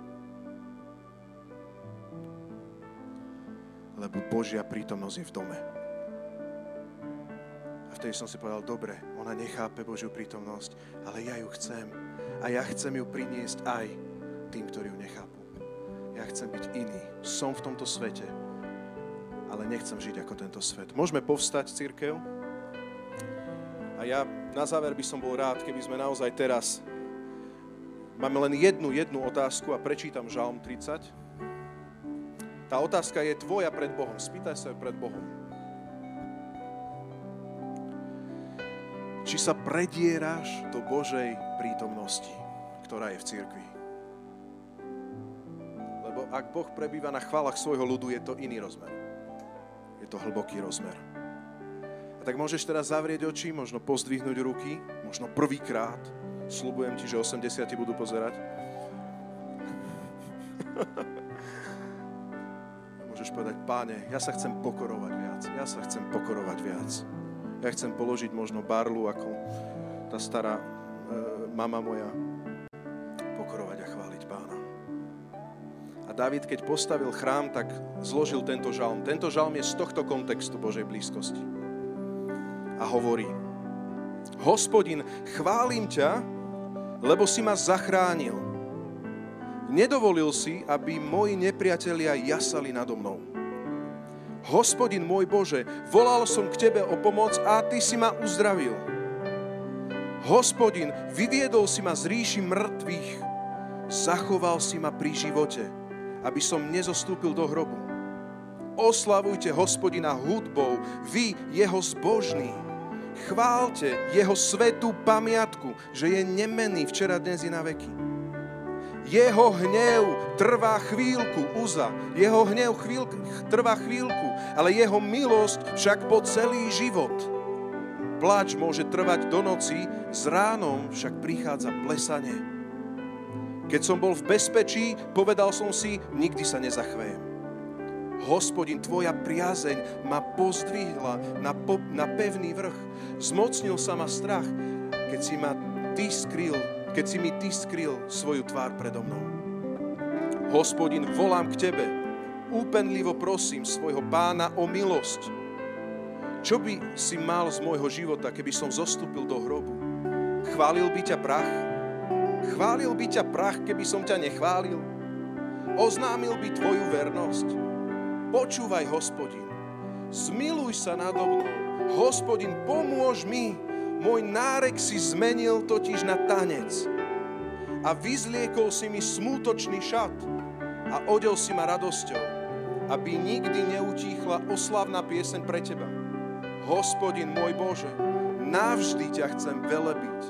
Speaker 1: Lebo Božia prítomnosť je v dome vtedy som si povedal, dobre, ona nechápe Božiu prítomnosť, ale ja ju chcem. A ja chcem ju priniesť aj tým, ktorí ju nechápu. Ja chcem byť iný. Som v tomto svete, ale nechcem žiť ako tento svet. Môžeme povstať, církev? A ja na záver by som bol rád, keby sme naozaj teraz Máme len jednu, jednu otázku a prečítam Žalm 30. Tá otázka je tvoja pred Bohom. Spýtaj sa pred Bohom. či sa predieráš do Božej prítomnosti, ktorá je v cirkvi. Lebo ak Boh prebýva na chválach svojho ľudu, je to iný rozmer. Je to hlboký rozmer. A tak môžeš teraz zavrieť oči, možno pozdvihnúť ruky, možno prvýkrát. Slubujem ti, že 80 ti budú pozerať. môžeš povedať, páne, ja sa chcem pokorovať viac. Ja sa chcem pokorovať viac. Ja chcem položiť možno barlu, ako tá stará e, mama moja, pokorovať a chváliť pána. A David, keď postavil chrám, tak zložil tento žalm. Tento žalm je z tohto kontextu Božej blízkosti. A hovorí, Hospodin, chválim ťa, lebo si ma zachránil. Nedovolil si, aby moji nepriatelia jasali nado mnou. Hospodin môj Bože, volal som k Tebe o pomoc a Ty si ma uzdravil. Hospodin, vyviedol si ma z ríši mŕtvych, zachoval si ma pri živote, aby som nezostúpil do hrobu. Oslavujte hospodina hudbou, vy jeho zbožní. Chválte jeho svetú pamiatku, že je nemenný včera, dnes i na veky. Jeho hnev trvá chvíľku, Uza. Jeho hnev chvíľ, trvá chvíľku, ale jeho milosť však po celý život. Pláč môže trvať do noci, s ránom však prichádza plesanie. Keď som bol v bezpečí, povedal som si, nikdy sa nezachvejem. Hospodin, Tvoja priazeň ma pozdvihla na, po, na pevný vrch. Zmocnil sa ma strach, keď si ma Ty skryl, keď si mi Ty skryl svoju tvár predo mnou. Hospodin, volám k Tebe. Úpenlivo prosím svojho pána o milosť. Čo by si mal z môjho života, keby som zostúpil do hrobu? Chválil by ťa prach? Chválil by ťa prach, keby som ťa nechválil? Oznámil by tvoju vernosť? Počúvaj, hospodin, zmiluj sa nado mnou. Hospodin, pomôž mi. Môj nárek si zmenil totiž na tanec. A vyzliekol si mi smútočný šat a odel si ma radosťou, aby nikdy neutíchla oslavná pieseň pre teba. Hospodin môj Bože, navždy ťa chcem velebiť,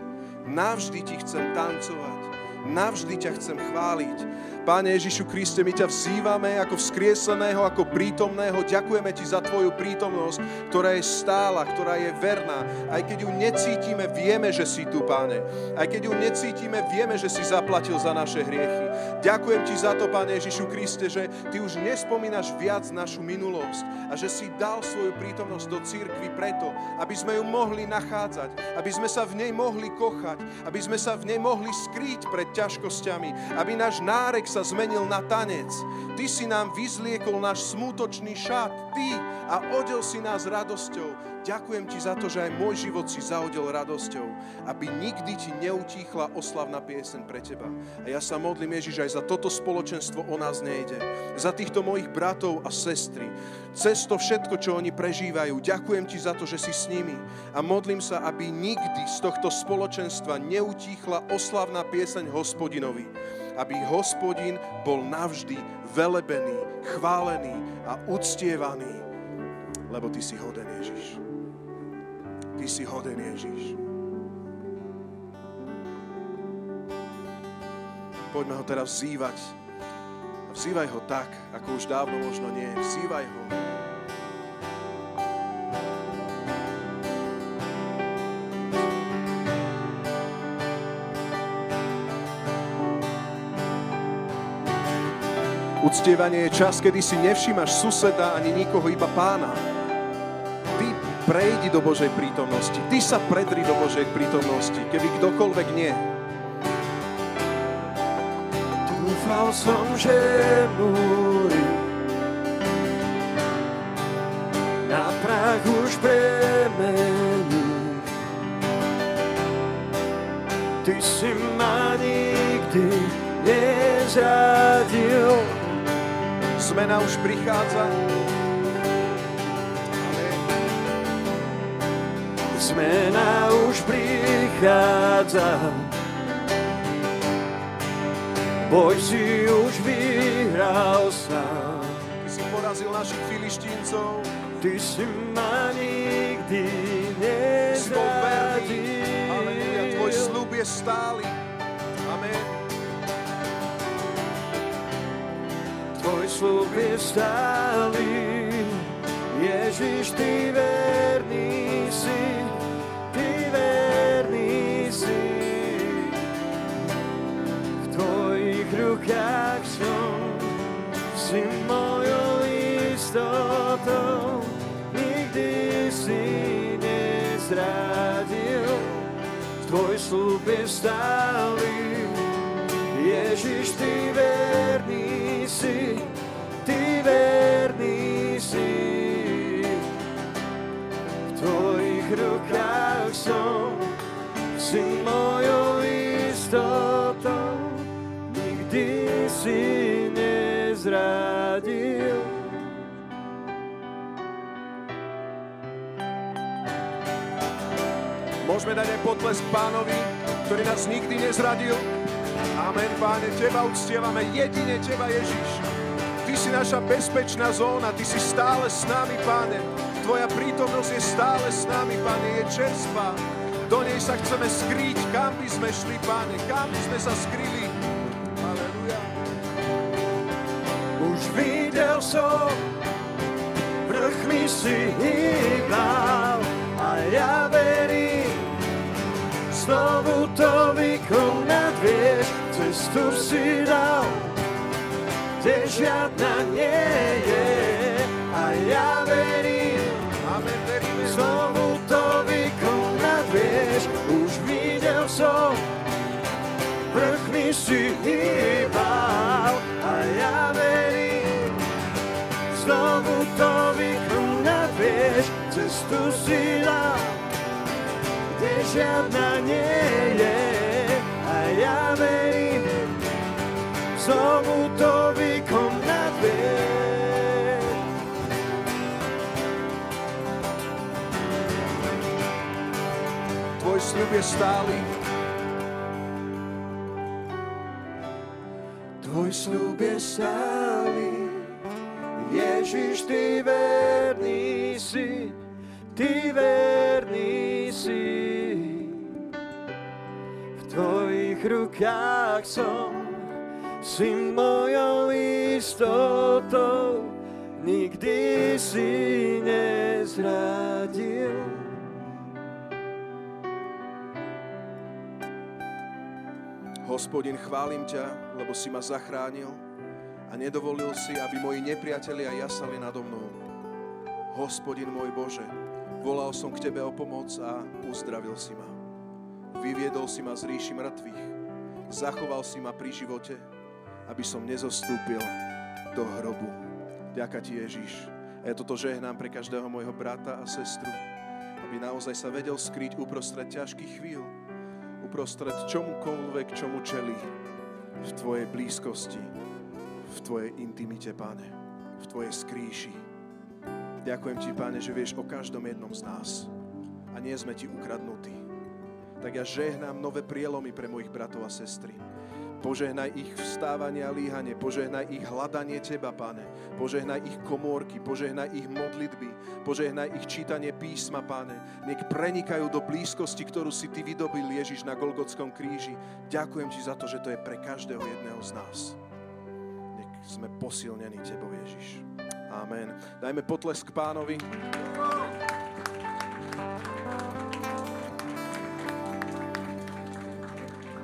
Speaker 1: navždy ti chcem tancovať, navždy ťa chcem chváliť Páne Ježišu Kriste, my ťa vzývame ako vzkrieseného, ako prítomného. Ďakujeme ti za tvoju prítomnosť, ktorá je stála, ktorá je verná. Aj keď ju necítime, vieme, že si tu, Páne. Aj keď ju necítime, vieme, že si zaplatil za naše hriechy. Ďakujem ti za to, Páne Ježišu Kriste, že ty už nespomínaš viac našu minulosť a že si dal svoju prítomnosť do církvy preto, aby sme ju mohli nachádzať, aby sme sa v nej mohli kochať, aby sme sa v nej mohli skrýť pred ťažkosťami, aby náš nárek sa zmenil na tanec. Ty si nám vyzliekol náš smútočný šat, ty a odel si nás radosťou. Ďakujem ti za to, že aj môj život si zaodel radosťou, aby nikdy ti neutíchla oslavná piesen pre teba. A ja sa modlím, Ježiš, aj za toto spoločenstvo o nás nejde. Za týchto mojich bratov a sestry. Cez to všetko, čo oni prežívajú. Ďakujem ti za to, že si s nimi. A modlím sa, aby nikdy z tohto spoločenstva neutíchla oslavná pieseň hospodinovi aby hospodin bol navždy velebený, chválený a uctievaný, lebo ty si hoden Ježiš. Ty si hoden Ježiš. Poďme ho teraz vzývať. Vzývaj ho tak, ako už dávno možno nie. Vzývaj ho. Uctievanie je čas, kedy si nevšímaš suseda ani nikoho, iba pána. Ty prejdi do Božej prítomnosti. Ty sa predri do Božej prítomnosti, keby kdokoľvek nie.
Speaker 2: Dúfal som, že múry na prach už premení. Ty si ma nikdy nezradil
Speaker 1: zmena už prichádza.
Speaker 2: Zmena už prichádza. Boj si už vyhral sám.
Speaker 1: Ty si porazil našich filištíncov.
Speaker 2: Ty si ma nikdy nezradil.
Speaker 1: Tvoj slub je stály.
Speaker 2: Slúb je stály. Ježiš, Ty verný si, Ty verný si. V Tvojich rukách som, si mojou istotou. Nikdy si nezradil, Tvoj slúb je stály. Som, si mojou istotou, nikdy si nezradil.
Speaker 1: Môžeme dať aj potlesk pánovi, ktorý nás nikdy nezradil. Amen, páne, teba uctievame, jedine teba, Ježiš. Ty si naša bezpečná zóna, Ty si stále s nami, Páne. Tvoja prítomnosť je stále s nami, Pane, je čerstvá. Do nej sa chceme skryť, kam by sme šli, Pane, kam by sme sa skryli. Aleluja.
Speaker 2: Už videl som, vrchmi si hýbal a ja verím, znovu to vykonať vieš, cestu si dal, kde žiadna nie je a ja verím, som, vrchmi si hýbal a ja verím, znovu to vykonať vieš, cestu si dal, kde žiadna nie je a ja verím, znovu to.
Speaker 1: Tvoj sľub je stály.
Speaker 2: Tvoj sľub je stály, Ježiš, Ty verný si, Ty verný si. V Tvojich rukách som, si mojou istotou, nikdy si nezradil.
Speaker 1: Hospodin, chválim ťa, lebo si ma zachránil a nedovolil si, aby moji nepriatelia jasali nado mnou. Hospodin môj Bože, volal som k Tebe o pomoc a uzdravil si ma. Vyviedol si ma z ríši mŕtvych, zachoval si ma pri živote, aby som nezostúpil do hrobu. Ďaká Ti, Ježiš. A ja toto žehnám pre každého môjho brata a sestru, aby naozaj sa vedel skryť uprostred ťažkých chvíľ, uprostred čomukoľvek, čomu čelí v Tvojej blízkosti, v Tvojej intimite, Pane, v Tvojej skrýši. Ďakujem Ti, Pane, že vieš o každom jednom z nás a nie sme Ti ukradnutí. Tak ja žehnám nové prielomy pre mojich bratov a sestry. Požehnaj ich vstávanie a líhanie, požehnaj ich hľadanie Teba, Pane. Požehnaj ich komórky, požehnaj ich modlitby, požehnaj ich čítanie písma, Pane. Nech prenikajú do blízkosti, ktorú si Ty vydobil, Ježiš, na Golgotskom kríži. Ďakujem Ti za to, že to je pre každého jedného z nás. Nech sme posilnení Tebou, Ježiš. Amen. Dajme potlesk pánovi.